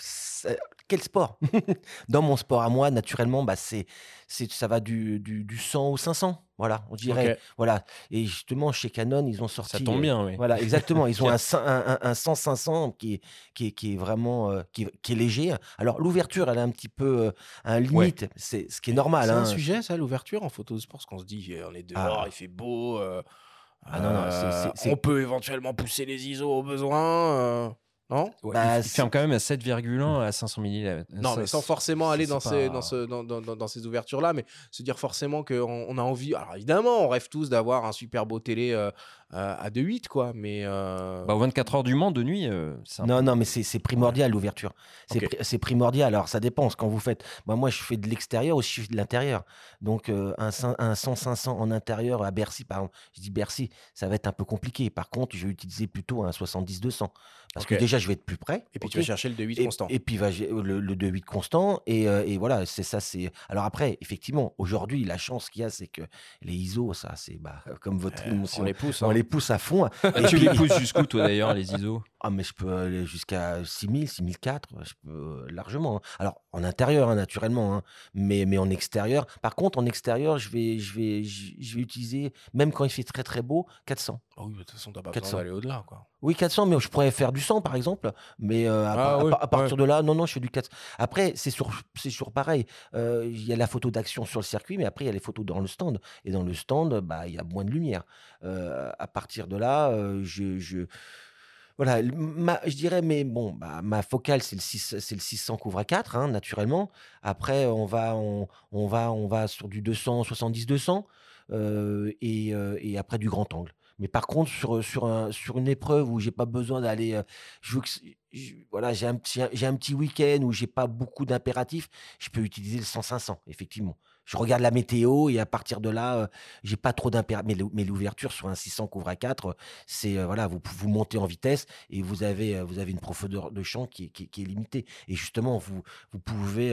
c'est- quel sport Dans mon sport à moi, naturellement, bah, c'est, c'est, ça va du, du, du 100 au 500. Voilà, on dirait. Voilà. Et justement, chez Canon, ils ont sorti. Ça tombe euh, bien, oui. Voilà, exactement. Ils ont un, cin- un, un- un 100-500 qui est, qui, est, qui est vraiment euh, qui, est- qui est léger. Alors, l'ouverture, elle est un petit peu euh, un limite. C'est ce qui est normal. C'est un hein. sujet, ça, l'ouverture en photo de sport, parce qu'on se dit, euh, on est dehors, Ah. il fait beau. Ah non, non, On peut éventuellement pousser les ISO au besoin. Euh, non Ouais, Bah, il, ferme quand même à 7,1 à 500 mm. Non, mais sans forcément aller dans, ces, dans, ce ce, dans, dans- dans- dans ces ouvertures-là, mais se dire forcément qu'on on a envie. Alors évidemment, on rêve tous d'avoir un super beau télé euh, euh, à 2.8, quoi. Mais. euh, Bah, aux 24 heures du Mans de nuit, euh, un Non, non, mais c'est primordial l'ouverture. C'est primordial. Alors, ça dépend ce quand vous faites. Bah, moi, je fais de l'extérieur ou je fais de l'intérieur. Donc, euh, un, un 100-500 en intérieur à Bercy, par exemple. Je dis Bercy, ça va être un peu compliqué. Par contre, je vais utiliser plutôt un 70-200. Parce que déjà, je vais être plus près. Et puis tu vas chercher le 2.8 et, constant. et puis va gé- le, le 2.8 constant. Et, euh, et voilà, c'est ça. c'est Alors après, effectivement, aujourd'hui, la chance qu'il y a, c'est que les ISO, ça, c'est bah, comme votre Euh, émotion. on les pousse. on hein. Les pousse à fond. Et tu les pousses jusqu'où, toi, d'ailleurs, les ISO? Ah, mais je peux aller jusqu'à 6000, 6004, je peux euh, largement. hein. Alors, en intérieur, hein, naturellement, hein, mais, mais en extérieur. Par contre, en extérieur, je vais, je, vais, je, vais utiliser, même quand il fait très très beau, 400. Ah oui, de toute façon, t'as pas 400. besoin d'aller au-delà, quoi. Oui, 400, mais je pourrais faire du 100, par exemple. Mais euh, à, Ah à oui, par- à partir ouais. de là, non, non, je fais du 400. Après, c'est sur, sur pareil. Euh, Il y a la photo d'action sur le circuit, mais après, il y a les photos dans le stand. Et dans le stand, bah, il y a moins de lumière. Euh, à partir de là, je. je- voilà, je dirais, mais bon, bah, ma focale, c'est le, 6 c'est le 600 couvre à 4, hein, naturellement. Après, on va, on, va, on va sur du 200, 70-200, euh, et, euh, et après du grand angle. Mais par contre, sur, sur, un, sur une épreuve où j'ai pas besoin d'aller. euh, voilà, j'ai un un petit week-end où j'ai pas beaucoup d'impératifs, je peux utiliser le 100-500, effectivement. Je regarde la météo et à partir de là, euh, j'ai pas trop d'impératifs. Mais, l'ou- mais l'ouverture sur un 600 couvre à 4, c'est euh, voilà, vous, vous montez en vitesse et vous avez, euh, vous avez une profondeur de champ qui est, limitée. Et justement, vous, pouvez,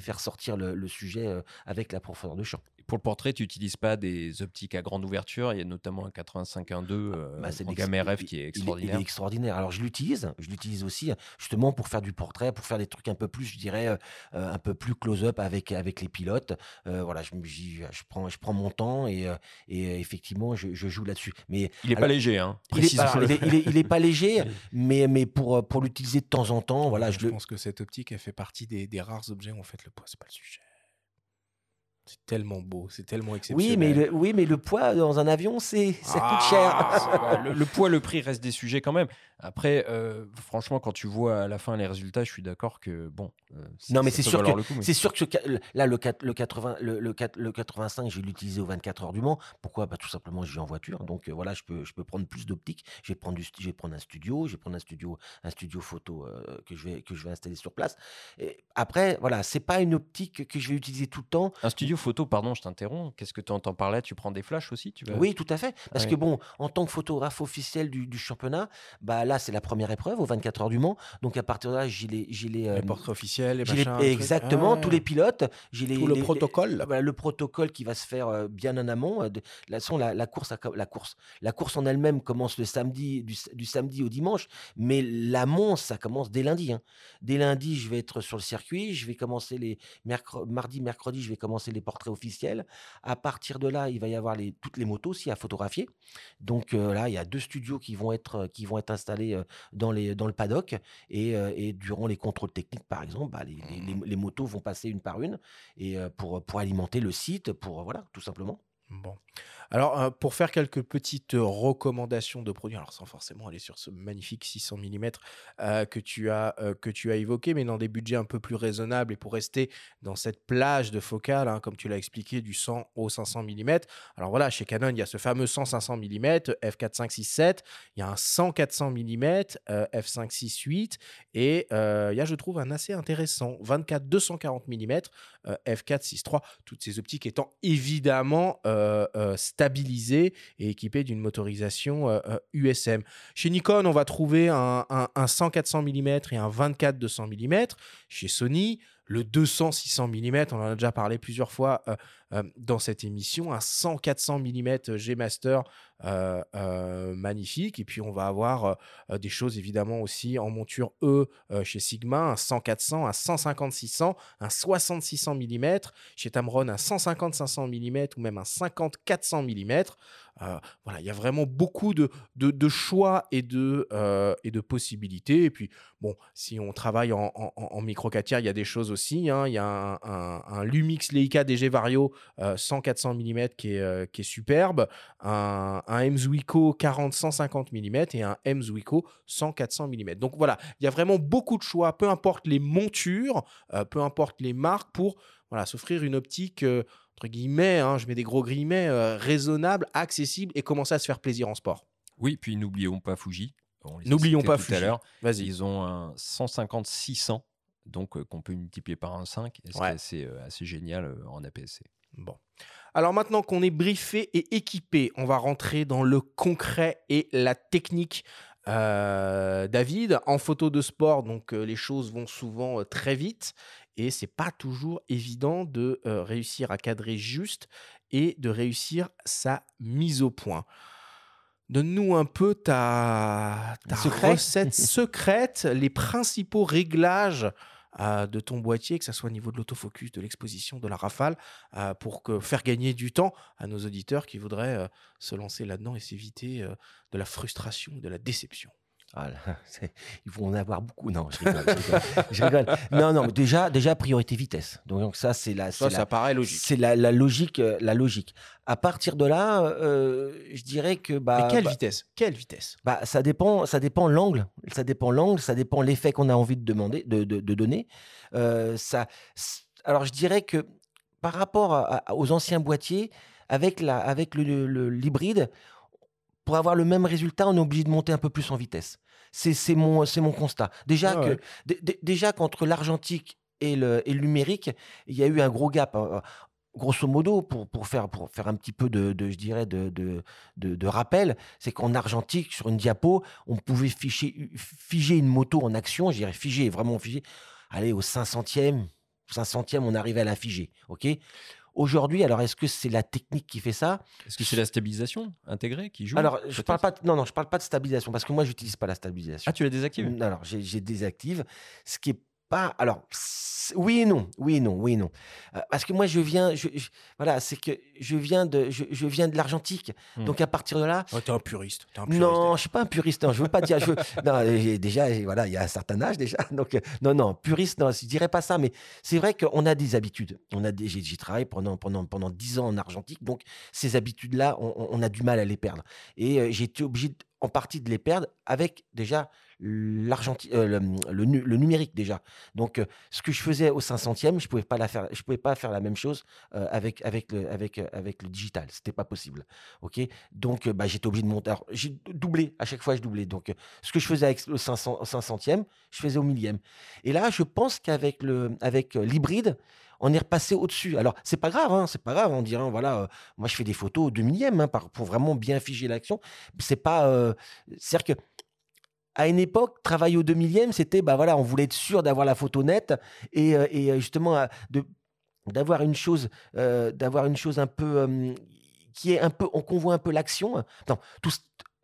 faire sortir le, sujet avec la profondeur de champ. Pour le portrait, tu n'utilises pas des optiques à grande ouverture. Il y a notamment un 85-1.2 euh, Bah, c'est en gamme RF qui est il- Il extraordinaire. est extraordinaire. Alors je l'utilise, je l'utilise aussi justement pour faire du portrait, pour faire des trucs un peu plus, je dirais, euh, euh, un peu plus close-up avec avec les pilotes. Euh, voilà, je, je prends je prends mon temps et, et effectivement je, je joue là-dessus. Mais Il n'est pas léger, hein, il est, alors, précisons-le. il, est, il, est, il est pas léger, mais mais pour pour l'utiliser de temps en temps, voilà, je, je le. pense que cette optique, elle fait partie des, des rares objets où on fait le poids, c'est pas le sujet. C'est tellement beau, c'est tellement exceptionnel. Oui, mais le, oui, mais le poids dans un avion, c'est ça coûte cher. Ah, le, le poids, le prix restent des sujets quand même. Après, euh, franchement, quand tu vois à la fin les résultats, je suis d'accord que bon. euh, Non, mais c'est sûr que le coup, mais- c'est sûr que là le, quat- le 80 le, le, quat- le 85 je vais l'utiliser aux 24 heures du Mans. Pourquoi? Bah tout simplement je vais en voiture. Donc euh, voilà, je peux je peux prendre plus d'optique. Je vais prendre du je vais prendre un studio, je vais prendre un studio un studio photo euh, que je vais que je vais installer sur place. Et après voilà, c'est pas une optique que je vais utiliser tout le temps. Un studio photo, pardon, je t'interromps. Qu'est-ce que tu entends par là? Tu prends des flashs aussi? Tu vas... Oui, tout à fait. Parce que bon, en tant que photographe officiel du, du championnat, bah là c'est la première épreuve aux 24 heures du Mans. Donc à partir de là, j'ai les j'ai les, les euh, portraits officiels, les les- machins. trucs. exactement Ah, tous les pilotes. J'ai les Tout le les- les- protocole. voilà, le protocole qui va se faire euh, bien en amont. euh, de- la, façon, la, la course, la course, la course en elle-même commence le samedi, du, du samedi au dimanche, mais l'amont, ça commence dès lundi. hein. Dès lundi, je vais être sur le circuit, je vais commencer les mercre- mardi, mercredi, je vais commencer les portraits officiels. À partir de là, il va y avoir les, toutes les motos aussi à photographier. Donc euh, là, il y a deux studios qui vont être, qui vont être installés dans, les, dans le paddock. Et, et durant les contrôles techniques, par exemple, bah, les, les- les- les motos vont passer une par une et pour, pour alimenter le site, pour voilà, tout simplement. Bon. Alors, euh, pour faire quelques petites recommandations de produits, alors sans forcément aller sur ce magnifique 600 mm euh, que, tu as, euh, que tu as évoqué, mais dans des budgets un peu plus raisonnables et pour rester dans cette plage de focale, hein, comme tu l'as expliqué, du 100 au 500 mm. Alors voilà, chez Canon, il y a ce fameux 100-500 mm, f4.5.6.7, il y a un 100-400 mm, euh, f5.6.8, et il y a, je trouve, un assez intéressant 24-240 mm, euh, f4.6.3, toutes ces optiques étant évidemment euh, stabilisées et équipées d'une motorisation euh, euh, USM. Chez Nikon, on va trouver un, un, un 100-400 mm et un 24-200 mm. Chez Sony, le 200-600 mm, on en a déjà parlé plusieurs fois euh, euh, dans cette émission, un 100-400 mm G Master euh, magnifique. Et puis on va avoir des choses évidemment aussi en monture E chez Sigma, un 100-400, un 150-600, un 60-600 mm. Chez Tamron, un 150-500 mm ou même un 50-400 mm. Euh, voilà, il y a vraiment beaucoup de, de, choix et de, euh, et de possibilités. Et puis, bon, si on travaille en, en, en micro 4 tiers, il y a des choses aussi. hein. Il y a un, Lumix Leica DG Vario euh, 100-400 mm qui est, euh, qui est superbe, un, un Mzuico 40-150 mm et un Mzuico 100-400 mm. Donc voilà, il y a vraiment beaucoup de choix, peu importe les montures, euh, peu importe les marques, pour voilà, s'offrir une optique. Entre guillemets, hein, je mets des gros guillemets, euh, raisonnable, accessible et commencer à se faire plaisir en sport. Oui, puis n'oublions pas Fuji. N'oublions pas tout Fuji. à l'heure. Vas-y. Ils ont un 150-600, donc euh, qu'on peut multiplier par un 5, et ce qui Ouais. est assez, euh, assez génial euh, en APS-C. Bon. Alors maintenant qu'on est briefé et équipé, on va rentrer dans le concret et la technique. Euh, David, en photo de sport, donc euh, les choses vont souvent euh, très vite et c'est pas toujours évident de euh, réussir à cadrer juste et de réussir sa mise au point. Donne-nous un peu ta, ta Secret recette secrète, les principaux réglages euh, de ton boîtier, que ce soit au niveau de l'autofocus, de l'exposition, de la rafale, euh, pour que, faire gagner du temps à nos auditeurs qui voudraient se lancer là-dedans et s'éviter de la frustration, de la déception. Ah là, ils vont en avoir beaucoup. Non, je rigole. je. Non, non, déjà, déjà priorité vitesse. Donc, donc ça, c'est la, Ça, c'est ça la, paraît logique. c'est la, la logique, euh, la logique. À partir de là, euh, je dirais que bah, Mais quelle bah, vitesse? Quelle vitesse? Bah, ça dépend, ça dépend l'angle, ça dépend l'angle, ça dépend l'effet qu'on a envie de demander, de, de- de donner. Euh, ça, alors je dirais que par rapport à- à- aux anciens boîtiers, avec la, avec le- l'hybride, pour avoir le même résultat, on est obligé de monter un peu plus en vitesse. C'est, mon, mon constat. Déjà Ah que, ouais. déjà qu'entre l'argentique et le, et le numérique, il y a eu un gros gap. hein. Grosso modo, pour, pour, faire, pour faire un petit peu de, de, je dirais, de, de, rappel, c'est qu'en argentique, sur une diapo, on pouvait ficher, figer une moto en action, je dirais figer, vraiment figer. Allez, au 500e, 500e, on arrivait à la figer. ok? Aujourd'hui, alors est-ce que c'est la technique qui fait ça? Est-ce que c'est la stabilisation intégrée qui joue Alors, je parle pas, de- non, non, je parle pas de stabilisation parce que moi, j'utilise pas la stabilisation. Ah, tu l'as désactivé Mm, Alors, j'ai j'ai désactive. Ce qui est pas. Alors, oui et non. Oui et non. Oui et non. Euh, parce que moi, je viens. Je, je- voilà, c'est que je viens de, je, je viens de l'argentique. Hmm. Donc, à partir de là. Oh, T'es un puriste. t'es un puriste, Non, je suis pas un puriste. Non, je veux pas dire. Je veux- non, déjà, voilà, il y a un certain âge déjà. Donc, euh, non, non, puriste, non, je dirais pas ça. Mais c'est vrai qu'on a des habitudes. On a des, j'ai, travaillé pendant pendant pendant dix ans en argentique. Donc, ces habitudes-là, on, a du mal à les perdre. Et euh, j'ai été obligé de- en partie de les perdre avec déjà euh, le, le nu- le numérique déjà. Donc, euh, ce que je faisais au 500e, je pouvais pas la faire. Je pouvais pas faire la même chose euh, avec avec le avec euh, avec le digital. C'était pas possible. Ok? Donc, bah, j'étais obligé de monter. J'ai doublé. À chaque fois, je doublais. Donc, ce que je faisais avec le 500, 500e, je faisais au millième. Et là, je pense qu'avec le, avec l'hybride, on est repassé au-dessus. Alors, c'est pas grave, hein, c'est pas grave. On dirait, hein, voilà, moi, je fais des photos au 2 millième hein, pour vraiment bien figer l'action. C'est pas. C'est-à-dire que. À une époque, travailler au 2 millième, c'était, bah voilà, on voulait être sûr d'avoir la photo nette et, euh, et, euh, justement euh, de d'avoir une chose, euh, d'avoir une chose un peu euh, qui est un peu, on qu'on voit un peu l'action. Non, tout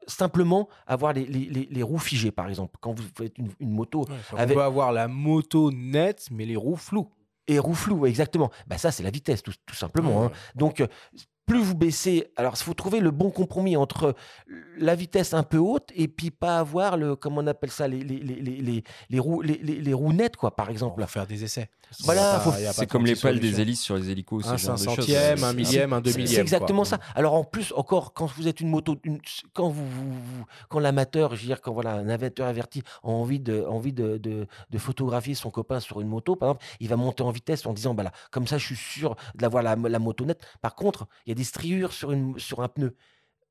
simplement avoir les, les, les- les roues figées, par exemple. Quand vous faites une, une moto Ouais, on avec- peut avoir la moto nette, mais les roues floues. et roues floues, exactement. Bah ça, c'est la vitesse, tout, tout simplement. Ouais, hein. Donc, plus vous baissez, alors il faut trouver le bon compromis entre la vitesse un peu haute et puis pas avoir le, comment on appelle ça, les, les, les, les, roues, les, roues nettes, quoi, par exemple. va faire des essais. Voilà, faut- C'est comme les 36 pales des hélices sur les hélicos, Un ce genre de choses. cinquantième, un C'est- millième, un deux C'est- millième. C'est exactement quoi. ça. Alors en plus, encore, quand vous êtes une moto, une- quand vous, vous- vous- quand l'amateur, je veux dire, quand voilà, un amateur averti a envie de, envie de, de, de photographier son copain sur une moto, par exemple, il va monter en vitesse en disant, bah là, comme ça, je suis sûr de l'avoir la, la moto nette. Par contre, il y a des striures sur, une, sur un pneu.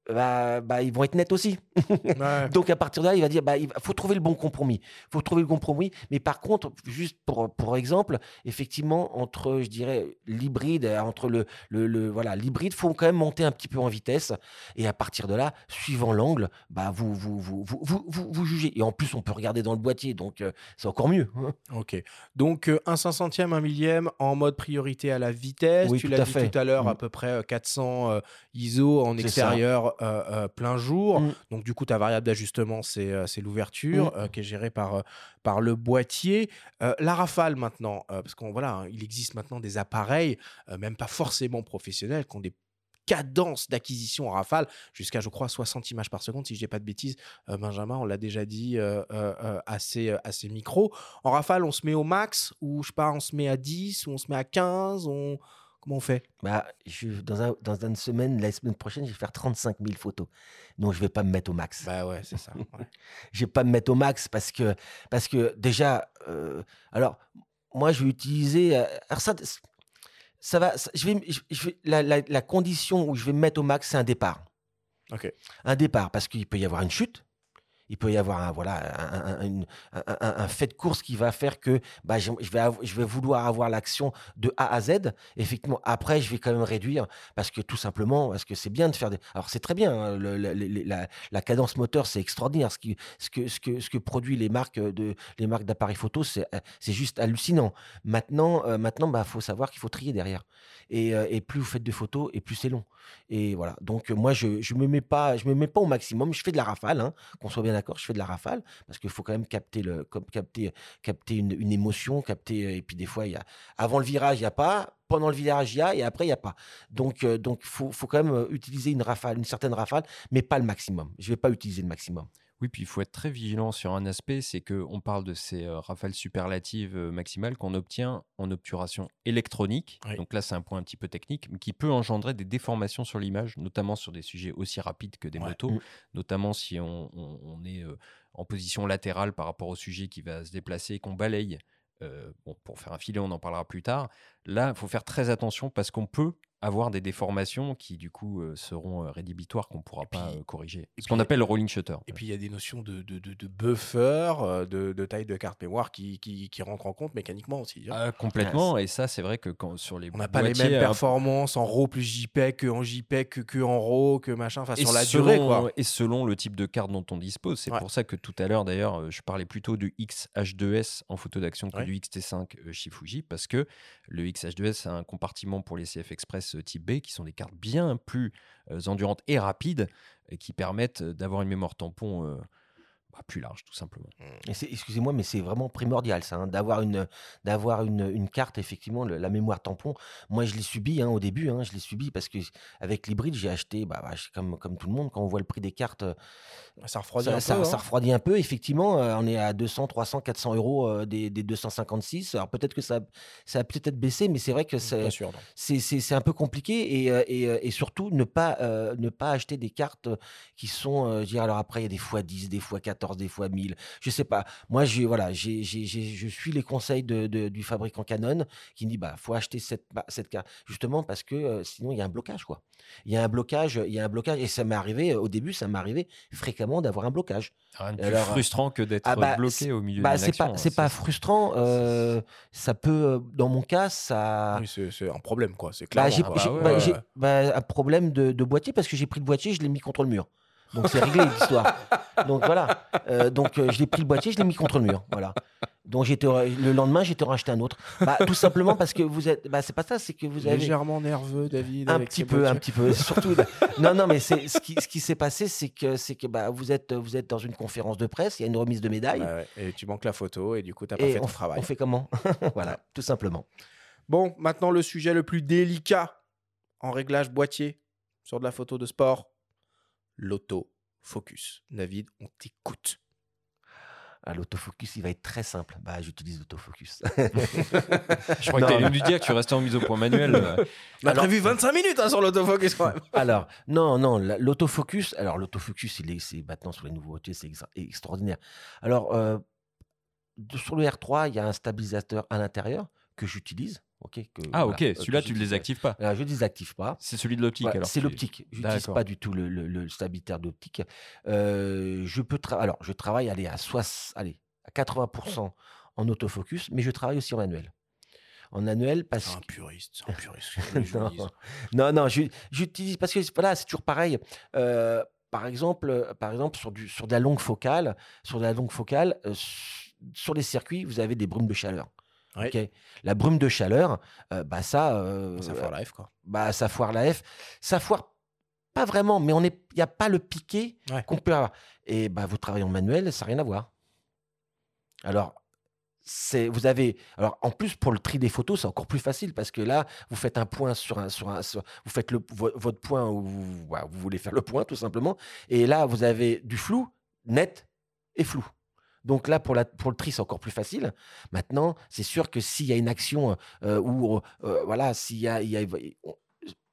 Bah, bah, ils vont être nets aussi. Ouais. Donc à partir de là, il va dire, bah, il faut trouver le bon compromis. Il faut trouver le compromis. Mais par contre, juste pour, pour exemple, effectivement, entre, je dirais, l'hybride, euh, entre le, le, le- voilà, l'hybride, faut quand même monter un petit peu en vitesse. Et à partir de là, suivant l'angle, bah, vous, vous, vous, vous, vous, vous- vous jugez. Et en plus, on peut regarder dans le boîtier, donc euh, c'est encore mieux. hein. Ok. Donc, euh, un cinquantième, un millième en mode priorité à la vitesse. Oui, tu l'as à dit fait. tout à l'heure, à Mm. peu près euh, 400 euh, ISO en ça. Euh, euh, plein jour. Mm. Donc, du coup, ta variable d'ajustement, c'est euh, l'ouverture Mm. qui est gérée par, par le boîtier. La rafale maintenant, parce qu'on voilà, hein, il existe maintenant des appareils, même pas forcément professionnels, qui ont des cadences d'acquisition en rafale jusqu'à je crois 60 images par seconde si je dis pas de bêtises Euh, Benjamin on l'a déjà dit euh, assez euh, assez micro en rafale on se met au max ou je sais pas on se met à 10 ou on se met à 15 on comment on fait? Bah, je, dans, un, dans une semaine, la semaine prochaine, je vais faire 35 000 photos. Donc, je vais pas me mettre au max. bah ouais c'est ça ouais. je vais pas me mettre au max parce que, parce que déjà, euh, alors, moi, je vais utiliser. euh, alors ça, ça va, ça- je vais, je- je vais- la, la- la condition où je vais me mettre au max, c'est un départ. Ok. Un départ, parce qu'il peut y avoir une chute. Il peut y avoir un, voilà, un, fait de course qui va faire que bah, je, je vais, je vais vouloir avoir l'action de A à Z. Effectivement, après, je vais quand même réduire parce que tout simplement, parce que c'est bien de faire des. Alors, c'est très bien, hein, la, cadence moteur, c'est extraordinaire. Ce, qui, ce, que, ce, que, ce que produit les marques d'appareils photo, c'est euh, juste hallucinant. Maintenant, il maintenant, bah, faut savoir qu'il faut trier derrière. Et, euh, et plus vous faites de photos, et plus c'est long. Et voilà. Donc, euh, moi, je ne me, mets pas- je me mets pas au maximum. Je fais de la rafale, hein, qu'on soit bien d'accord. Je fais de la rafale parce qu'il faut quand même capter, le, capter, capter une, émotion. capter Et puis, des fois, y a, avant le virage, il n'y a pas. Pendant le virage, il y a. Et après, il n'y a pas. Donc, il donc, faut, faut quand même euh, utiliser une rafale, une certaine rafale, mais pas le maximum. Je ne vais pas utiliser le maximum. Oui, puis il faut être très vigilant sur un aspect, c'est qu'on parle de ces euh, rafales superlatives euh, maximales qu'on obtient en obturation électronique. Oui. Donc là, c'est un point un petit peu technique, mais qui peut engendrer des déformations sur l'image, notamment sur des sujets aussi rapides que des Ouais. motos, Mm. notamment si on, on- on est euh, en position latérale par rapport au sujet qui va se déplacer et qu'on balaye. euh, bon, pour faire un filet, on en parlera plus tard. Là, il faut faire très attention parce qu'on peut avoir des déformations qui, du coup, euh, seront euh, rédhibitoires, qu'on ne pourra pas euh, corriger. Ce qu'on appelle le rolling shutter. Et puis il y a des notions de, de, de, de buffer, euh, de, de taille de carte mémoire qui, qui, qui rentrent en compte mécaniquement aussi. hein. Ah, complètement, et ça, c'est vrai que quand, sur les On n'a pas les mêmes un- performances en RAW plus JPEG que en JPEG que, que en RAW que machin, enfin et sur la selon, durée quoi. Et selon le type de carte dont on dispose. C'est Ouais. pour ça que tout à l'heure, d'ailleurs, je parlais plutôt du XH2S en photo d'action que Ouais. du XT5 euh, chez Fuji, parce que le XH2S a un compartiment pour les CF Express type B, qui sont des cartes bien plus euh, endurantes et rapides, qui permettent euh, d'avoir une mémoire tampon euh, bah, plus large, tout simplement. C'est- Excusez-moi, mais c'est vraiment primordial, ça, hein, d'avoir une, d'avoir une, une carte, effectivement, le- la mémoire tampon. Moi, je l'ai subi hein, au début, hein, je l'ai subi parce que avec l'hybride, j'ai acheté, bah, bah, comme, comme tout le monde, quand on voit le prix des cartes, euh, Ça refroidit ça, un ça- peu. ça hein. refroidit un peu. Effectivement, euh, on est à 200, 300, 400 euros euh, des, des 256. Alors peut-être que ça, ça a peut-être baissé, mais c'est vrai que c'est, non. c'est, un peu compliqué et, euh, et, et surtout ne pas, euh, ne pas acheter des cartes qui sont, euh, je veux dire, alors après il y a des fois 10, des fois 14, des fois 1000, je sais pas. Moi, j'ai, voilà, j'ai, j'ai- j'ai- je suis les conseils de, de- du fabricant Canon qui me dit, bah, faut acheter cette, bah, cette carte justement parce que euh, sinon il y a un blocage, quoi. Il y a un blocage, il y a un blocage et ça m'est arrivé, au début, ça m'est arrivé fréquemment d'avoir un blocage. Rien de plus alors, frustrant que d'être ah bah, bloqué au milieu Bah, d'une c'est action. pas, hein, c'est pas ça, frustrant, euh, ça peut, euh, dans mon cas, ça. Oui, c'est c'est un problème quoi. C'est Bah, clair. j'ai quoi. j'ai- Ah ouais, bah, ouais. j'ai- bah, un problème de, de boîtier parce que j'ai pris le boîtier, je l'ai mis contre le mur. Donc c'est réglé l'histoire. Donc voilà. Euh, donc euh, je l'ai pris le boîtier, je l'ai mis contre le mur. Voilà. Donc j'étais le lendemain, j'étais racheté un autre. Bah, tout simplement parce que vous êtes. Bah, c'est pas ça, c'est que vous avez légèrement nerveux, David. un avec petit peu, un petit peu. Surtout. non, non, mais c'est ce qui, ce qui s'est passé, c'est que c'est que bah, vous êtes vous êtes dans une conférence de presse, il y a une remise de médaille. Ouais. Et tu manques la photo et du coup t'as pas fait on, ton travail. on fait comment Voilà, tout simplement. Bon, maintenant le sujet le plus délicat en réglage boîtier sur de la photo de sport, l'autofocus. David, on t'écoute. Ah, L'autofocus, il va être très simple. Bah, j'utilise l'autofocus. Je crois que tu allais nous dire que tu restais en mise au point manuel. On a Alors- prévu 25 minutes hein, sur l'autofocus quand même. Alors, non, non, la- l'autofocus, alors l'autofocus, il est, c'est maintenant sur les nouveaux boîtiers, c'est extraordinaire. Alors, euh, sur le R3, il y a un stabilisateur à l'intérieur que j'utilise. Ok, que, Ah, voilà, ok, euh, celui-là, que tu ne désactives pas. Alors, je ne désactive pas. C'est celui de l'optique Voilà, alors. c'est l'optique. Je n'utilise pas du tout le, le, le stabilisateur d'optique. Euh, je peux tra- alors je travaille allez, à, soix- allez, à 80% en autofocus, mais je travaille aussi en manuel. En manuel parce C'est un que puriste, c'est un puriste. que non, non, j'utilise parce que voilà, c'est toujours pareil. Euh, par exemple, par exemple sur, du, sur de la longue focale, sur de la longue focale, euh, sur les circuits, vous avez des brumes de chaleur. Oui. la brume de chaleur, euh, bah ça, euh, Ça fait la F quoi. bah ça foire la F, ça foire pas vraiment, mais on est, il n'y a pas le piqué Ouais. qu'on peut avoir. Et bah vous travaillez en manuel, ça n'a rien à voir. Alors c'est vous avez alors en plus pour le tri des photos c'est encore plus facile parce que là vous faites un point sur un sur un sur- vous faites le, vo- votre point où vous, voilà, vous voulez faire le point tout simplement et là vous avez du flou net et flou donc là pour le tri c'est encore plus facile. Maintenant c'est sûr que s'il y a une action euh, où euh, voilà s'il y a,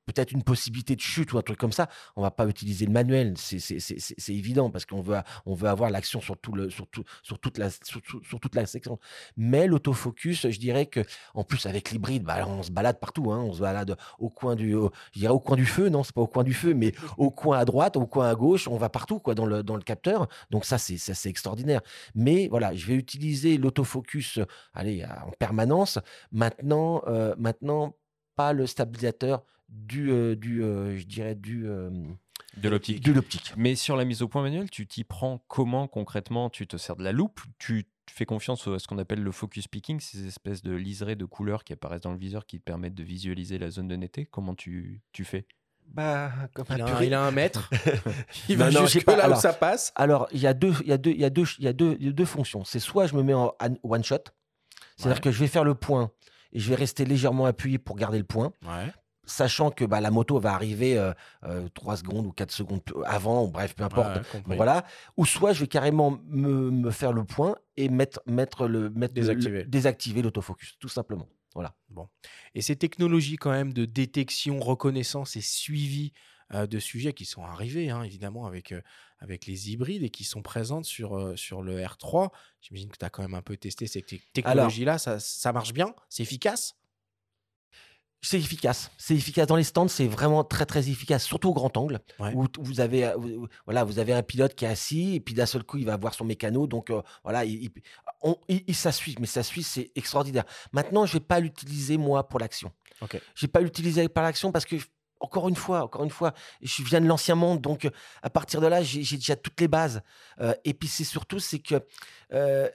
peut-être une possibilité de chute ou un truc comme ça, on va pas utiliser le manuel. C'est évident parce qu'on veut, on veut avoir l'action sur, tout sur, sur, toute la, sur, toute la section. Mais l'autofocus, je dirais que, en plus, avec l'hybride, bah, on se balade partout. Hein. on se balade au coin du, je dirais au coin du feu. Non, c'est pas au coin du feu, mais au coin à droite, au coin à gauche. On va partout, quoi, dans le, dans le capteur. Donc ça, c'est extraordinaire. Mais voilà, je vais utiliser l'autofocus, en permanence. Maintenant, euh, maintenant, pas le stabilisateur du, euh, du euh, je dirais, du de l'optique. De l'optique. Mais sur la mise au point manuelle, tu t'y prends comment concrètement? Tu te sers de la loupe? Tu fais confiance à ce qu'on appelle le focus picking, ces espèces de liserés de couleurs qui apparaissent dans le viseur qui te permettent de visualiser la zone de netteté? Comment tu, tu fais? Bah, comme il, a un, il, a un, mètre. il va jusque pas, là alors, où ça passe. Alors, il y a deux, il y a deux, il y a deux, il y a deux, il y a deux fonctions. C'est soit je me mets en one shot, c'est-à-dire Ouais. que je vais faire le point et je vais rester légèrement appuyé pour garder le point, Ouais. Sachant que bah, la moto va arriver euh, euh, 3 secondes ou 4 secondes avant, ou bref, peu importe. Ouais. Bon, voilà. Ou soit je vais carrément me, me faire le point et mettre, mettre le, mettre Désactiver. l'autofocus, tout simplement. Voilà. Et ces technologies quand même de détection, reconnaissance et suivi euh, de sujets qui sont arrivés, hein, évidemment, avec, euh, avec les hybrides et qui sont présentes sur, euh, sur le R3. J'imagine que tu as quand même un peu testé ces te- technologies-là. Ça, ça marche bien? C'est efficace? C'est efficace. C'est efficace dans les stands, c'est vraiment très très efficace, surtout au grand angle Ouais. où vous avez euh, voilà, vous avez un pilote qui est assis et puis d'un seul coup il va voir son mécano donc euh, voilà, il, il, on- il- il- ça suit, mais ça suit, c'est extraordinaire. Maintenant, je vais pas l'utiliser moi pour l'action. Ok. Je vais pas l'utiliser par l'action parce que encore une fois, encore une fois, je viens de l'ancien monde, donc euh, à partir de là, j'ai déjà toutes les bases. Euh, et puis c'est surtout, c'est que euh,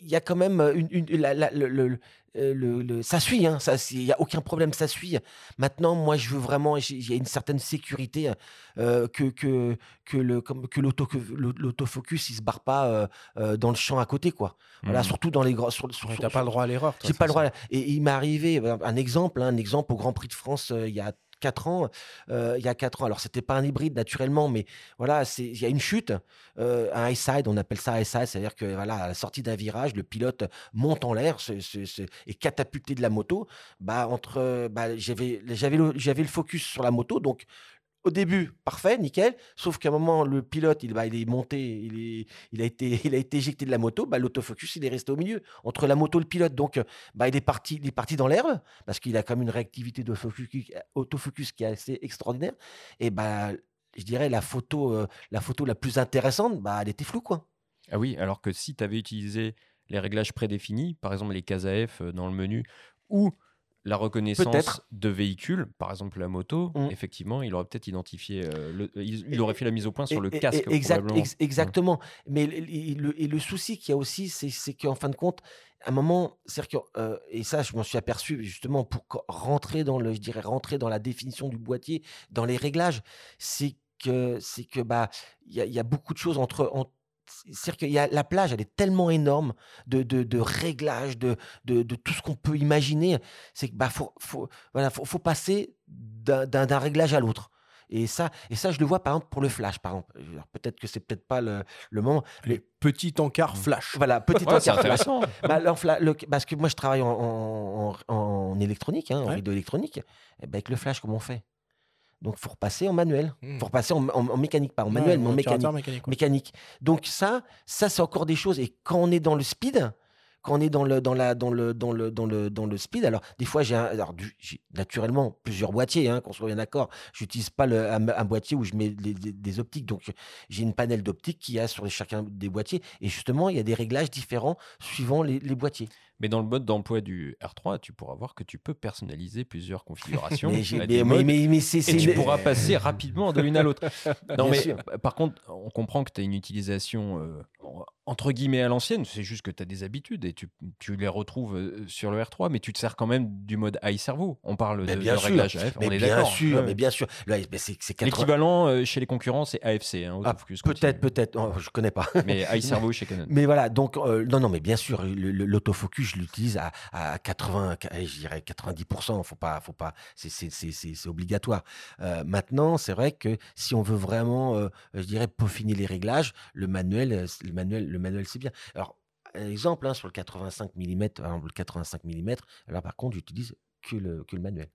il y a quand même une, une- la- la- le, le- le- le- ça suit, hein, il n'y a aucun problème, ça suit. Maintenant, moi, je veux vraiment, il y a une certaine sécurité euh, que, que, que, le, comme, que l'auto- que l'au- l'autofocus, il se barre pas euh, dans le champ à côté, quoi. Voilà, Mhm. surtout dans les grands. Sur, sur- Tu n'as pas le droit à l'erreur. j'ai pas le droit. Et il m'est arrivé euh, un exemple, hein, un exemple au Grand Prix de France il y a quatre ans. euh, il y a quatre ans. Alors c'était pas un hybride naturellement, mais voilà, il y a une chute, euh, un high side, on appelle ça high side, c'est-à-dire que voilà, à la sortie d'un virage, le pilote monte en l'air est catapulté de la moto. Bah entre, bah, j'avais le, j'avais le focus sur la moto, donc au début, parfait, nickel. Sauf qu'à un moment, le pilote, il, bah, il est monté, il, est, il, a été, il a été éjecté de la moto. Bah, L'autofocus, il est resté au milieu, entre la moto et le pilote. Donc, bah, il, est parti, il est parti dans l'herbe, parce qu'il a quand même une réactivité d'autofocus autofocus qui est assez extraordinaire. Et bah, je dirais, la photo, euh, la photo la plus intéressante, bah, elle était floue, quoi. Ah oui, alors que si tu avais utilisé les réglages prédéfinis, par exemple les cases AF euh, dans le menu, ou la reconnaissance de véhicules, par exemple la moto, Mm. effectivement, il aurait peut-être identifié, euh, le- il, il aurait fait la mise au point sur le et- casque. et- exact- probablement. ex- exactement. Mais le, et le- et le souci qu'il y a aussi, c'est qu'en fin de compte, à un moment, c'est que, euh, et ça, je m'en suis aperçu justement pour rentrer dans le, je dirais, rentrer dans la définition du boîtier, dans les réglages, c'est que, c'est que, bah, il y, a- il y a beaucoup de choses entre. en- c'est-à-dire qu'il y a la plage, elle est tellement énorme de, de, de réglages, de, de, de tout ce qu'on peut imaginer. C'est que bah faut, faut, voilà, faut, faut passer d'un réglage à l'autre. Et ça, et ça, je le vois par exemple pour le flash, par exemple. Alors, Peut-être que c'est peut-être pas le, le moment. Les petits encarts flash. Voilà, petit Ouais, c'est encart flash. intéressant. Bah, alors, fla- le- parce que moi, je travaille en, en, électronique, hein, en Ouais. électronique. Et ben, avec le flash, comment on fait? Donc, il faut repasser en manuel. Il Hmm. faut repasser en, en- en mécanique, pas en manuel, Ouais, mais en mécanique mécanique, ouais. mécanique. Donc ça, ça c'est encore des choses. Et quand on est dans le speed, quand on est dans le dans la dans le dans le dans le dans le speed, alors des fois j'ai un- alors j'ai naturellement plusieurs boîtiers, hein, qu'on soit bien d'accord. J'utilise pas le, un, un boîtier où je mets les- des, des optiques, donc j'ai une panel d'optiques qui a sur chacun des boîtiers. Et justement, il y a des réglages différents suivant les, les boîtiers. Mais dans le mode d'emploi du R3, tu pourras voir que tu peux personnaliser plusieurs configurations. Mais, j'ai- à des mais, mais, modes, mais- mais c'est et tu pourras passer rapidement de l'une à l'autre. Non, Bien mais sûr. par contre, on comprend que tu as une utilisation euh, entre guillemets à l'ancienne. C'est juste que tu as des habitudes et tu, tu les retrouves sur le R3, mais tu te sers quand même du mode high servo. On parle de, bien de sûr. réglage AF, mais on est bien sûr, Ouais. mais bien sûr. Là, mais c'est c'est 80 L'équivalent chez les concurrents, c'est AFC, hein, Ah, Peut-être, peut-être. Oh, je connais pas. Mais high servo chez Canon. Mais voilà, donc, euh, non, non, mais bien sûr, l'autofocus, je l'utilise à, à 80, allez, je dirais 90%, faut pas, faut pas, c'est- c'est c'est- c'est- c'est obligatoire. Euh, maintenant, c'est vrai que si on veut vraiment, euh, je dirais, peaufiner les réglages, le manuel, le manuel, le manuel, c'est bien. Alors, exemple, hein, sur le 85 mm, le 85 mm, là, par contre, j'utilise que le, que le manuel.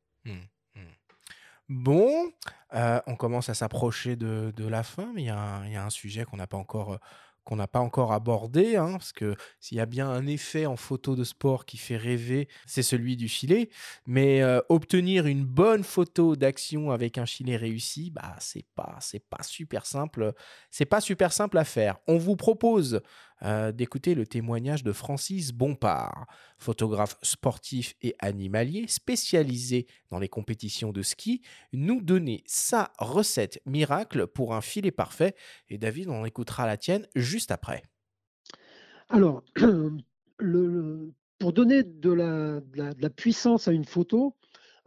Bon, euh, on commence à s'approcher de, la fin, mais il y, a un- il y a un sujet qu'on n'a pas encore, euh, qu'on n'a pas encore abordé, hein, parce que s'il y a bien un effet en photo de sport qui fait rêver, c'est celui du filet. Mais euh, obtenir une bonne photo d'action avec un filet réussi, bah c'est pas, c'est pas super simple, c'est pas super simple à faire. On vous propose euh, d'écouter le témoignage de Francis Bompard, photographe sportif et animalier spécialisé dans les compétitions de ski, nous donner sa recette miracle pour un filet parfait. Et David, on écoutera la tienne juste après. Alors, pour donner de la, puissance à une photo,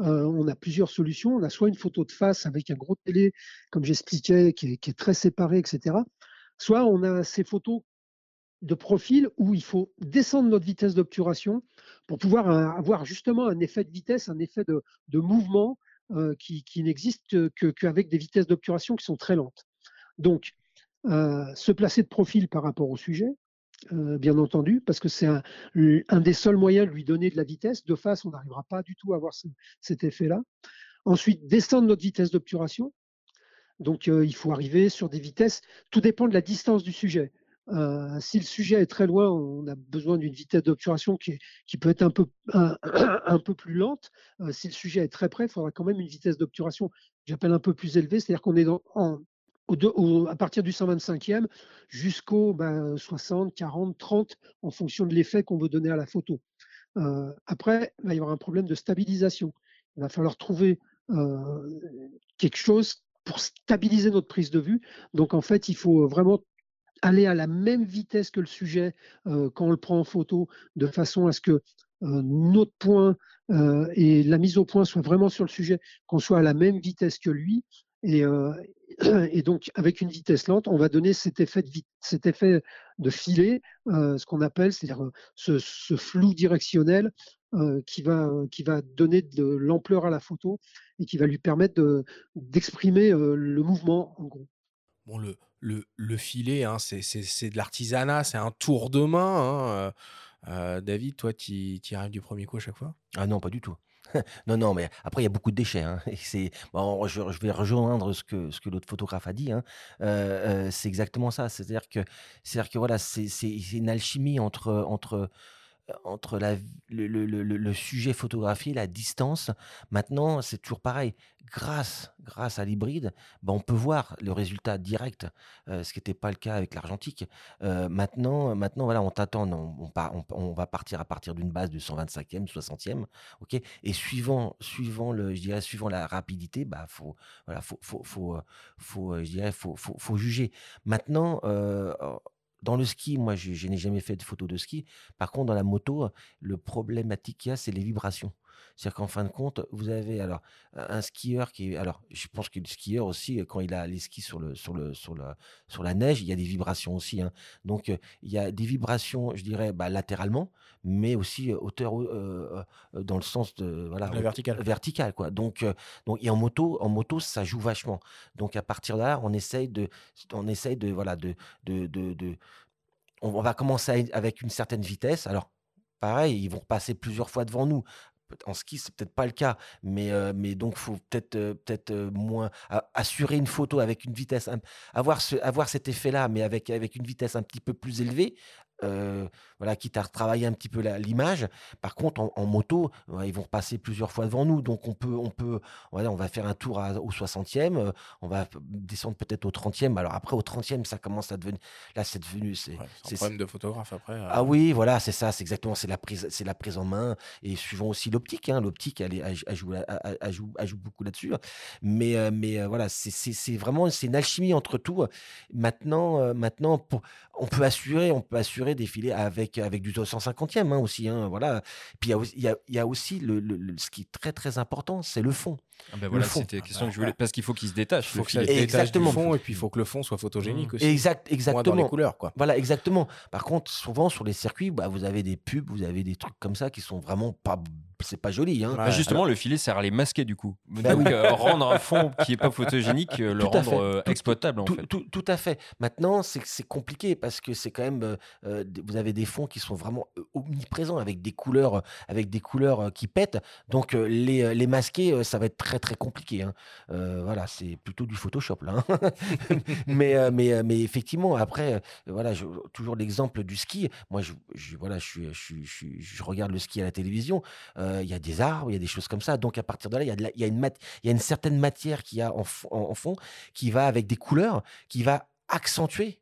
euh, on a plusieurs solutions. On a soit une photo de face avec un gros télé, comme j'expliquais, qui qui est très séparé, etc. Soit on a ces photos de profil où il faut descendre notre vitesse d'obturation pour pouvoir euh, avoir justement un effet de vitesse, un effet de, mouvement euh, qui, n'existe que- qu'avec des vitesses d'obturation qui sont très lentes. Donc, euh, se placer de profil par rapport au sujet, bien entendu, parce que c'est un, des seuls moyens de lui donner de la vitesse. De face, on n'arrivera pas du tout à avoir ce- cet effet-là. Ensuite, descendre notre vitesse d'obturation. Donc, il faut arriver sur des vitesses. Tout dépend de la distance du sujet. Euh, si le sujet est très loin, on a besoin d'une vitesse d'obturation qui, peut être un peu, plus lente. Euh, si le sujet est très près, il faudra quand même une vitesse d'obturation que j'appelle un peu plus élevée, c'est-à-dire qu'on est à partir du 125e jusqu'au ben, 60, 40, 30 en fonction de l'effet qu'on veut donner à la photo. Euh, après, il va y avoir un problème de stabilisation. Il va falloir trouver quelque chose pour stabiliser notre prise de vue. Donc en fait, il faut vraiment aller à la même vitesse que le sujet euh, quand on le prend en photo, de façon à ce que euh, notre point euh, et la mise au point soient vraiment sur le sujet, qu'on soit à la même vitesse que lui. Et, et donc, avec une vitesse lente, on va donner cet effet de, cet filet, ce qu'on appelle, c'est-à-dire ce, flou directionnel qui, va, qui va donner de l'ampleur à la photo et qui va lui permettre de- d'exprimer le mouvement, en gros. Le, le filet, hein, c'est de l'artisanat, c'est un tour de main. hein, euh, euh, David, toi, tu arrives du premier coup à chaque fois? Ah non, pas du tout. Non, non, mais après, il y a beaucoup de déchets. hein, bon, je, je vais rejoindre ce que, ce que l'autre photographe a dit. hein, euh, c'est exactement ça. C'est-à-dire que, voilà, c'est c'est une alchimie entre, entre, entre le, sujet photographié, la distance. Maintenant, c'est toujours pareil. Grâce, grâce à l'hybride, ben, on peut voir le résultat direct, euh, ce qui n'était pas le cas avec l'argentique. Euh, maintenant, maintenant, voilà, on t'attend, on, va partir à partir d'une base de 125e, 60e, ok. Et suivant, suivant le, je dirais, suivant la rapidité, bah, faut, voilà, faut, faut, faut, euh, faut, je dirais, faut, faut, faut juger. Maintenant, euh, dans le ski, moi, je, n'ai jamais fait de photo de ski. Par contre, dans la moto, le problématique qu'il y a, c'est les vibrations. C'est-à-dire qu'en fin de compte, vous avez alors un skieur qui alors je pense que le skieur aussi, quand il a les skis sur le sur le sur le sur la neige, il y a des vibrations aussi. hein. Donc euh, il y a des vibrations, je dirais, bah, latéralement, mais aussi euh, hauteur euh, euh, dans le sens de voilà La verticale. verticale quoi. Donc euh, donc et en moto, en moto ça joue vachement. Donc à partir de là, on essaye de on essaye de voilà de de de, de- on va commencer avec une certaine vitesse. Alors pareil, ils vont passer plusieurs fois devant nous. En ski, c'est peut-être pas le cas, mais, euh, mais donc faut peut-être euh, peut-être euh, moins assurer une photo avec une vitesse, avoir avoir cet effet-là, mais avec avec une vitesse un petit peu plus élevée. euh, voilà, quitte à retravailler un petit peu l'image. Par contre, en, en moto, ouais, ils vont passer plusieurs fois devant nous, donc on peut, on peut, on va faire un tour à- au 60e, euh, on va descendre peut-être au 30e. Alors après, au 30e, ça commence à devenir, là, c'est devenu, c'est, Ouais, un problème de photographe après. euh. ah oui, voilà, c'est ça, c'est exactement, c'est la prise, c'est la prise en main et suivant aussi l'optique. Hein, l'optique, elle, est- elle, elle joue, elle- joue, elle joue beaucoup là-dessus. Mais, euh, mais voilà, c'est, vraiment, c'est une alchimie entre tout. Maintenant, maintenant, pour- on peut assurer, on peut assurer des filets avec avec du 250e hein, aussi. Hein, voilà. Puis il y a, aussi- il y a, il y a aussi le, le- le- ce qui est très très important, c'est le fond. Ah ben voilà, c'était la Ah question bah, que je voulais. Parce qu'il faut qu'il se détache. Il faut ça se détache du Exactement. fond et puis il faut que le fond soit photogénique Mmh. aussi. Exact, Moins dans les exactement. couleurs, quoi. Voilà, exactement. Par contre, souvent sur les circuits, bah, vous avez des pubs, vous avez des trucs comme ça qui sont vraiment pas, c'est pas joli. Hein. Ouais. Bah, justement, le filet sert à les masquer du coup. Bah Donc oui. euh, rendre un fond qui est pas photogénique, euh, le rendre fait. euh, Tout- exploitable en tout, fait. tout- tout à fait. Maintenant, c'est compliqué parce que c'est quand même, euh, vous avez des fonds qui sont vraiment omniprésents avec des couleurs, avec des couleurs qui pètent. Donc euh, les, les masquer, ça va être très très compliqué. hein. Euh, voilà, c'est plutôt du Photoshop là. hein. mais, euh, mais, mais effectivement, après, euh, voilà, je- toujours l'exemple du ski. Moi, je, je- voilà, je, je, je, regarde le ski à la télévision. euh, Il y a des arbres, il y a des choses comme ça. Donc à partir de là, il y a, y une, y certaine matière qui a en, fond qui va avec des couleurs, qui va accentuer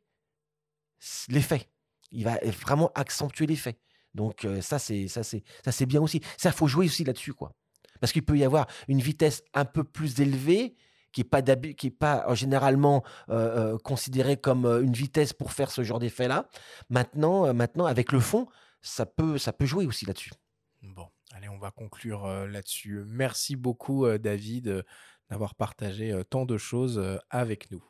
l'effet. Il va vraiment accentuer l'effet. Donc euh, ça, c'est bien aussi. Ça, faut jouer aussi là-dessus, quoi. Parce qu'il peut y avoir une vitesse un peu plus élevée qui est pas qui est pas euh, généralement euh, euh, considérée comme euh, une vitesse pour faire ce genre d'effet-là. Maintenant, euh, maintenant, avec le fond, ça peut ça peut jouer aussi là-dessus. Bon, allez, on va conclure euh, là-dessus. Merci beaucoup, euh, David, euh, d'avoir partagé tant de choses avec nous.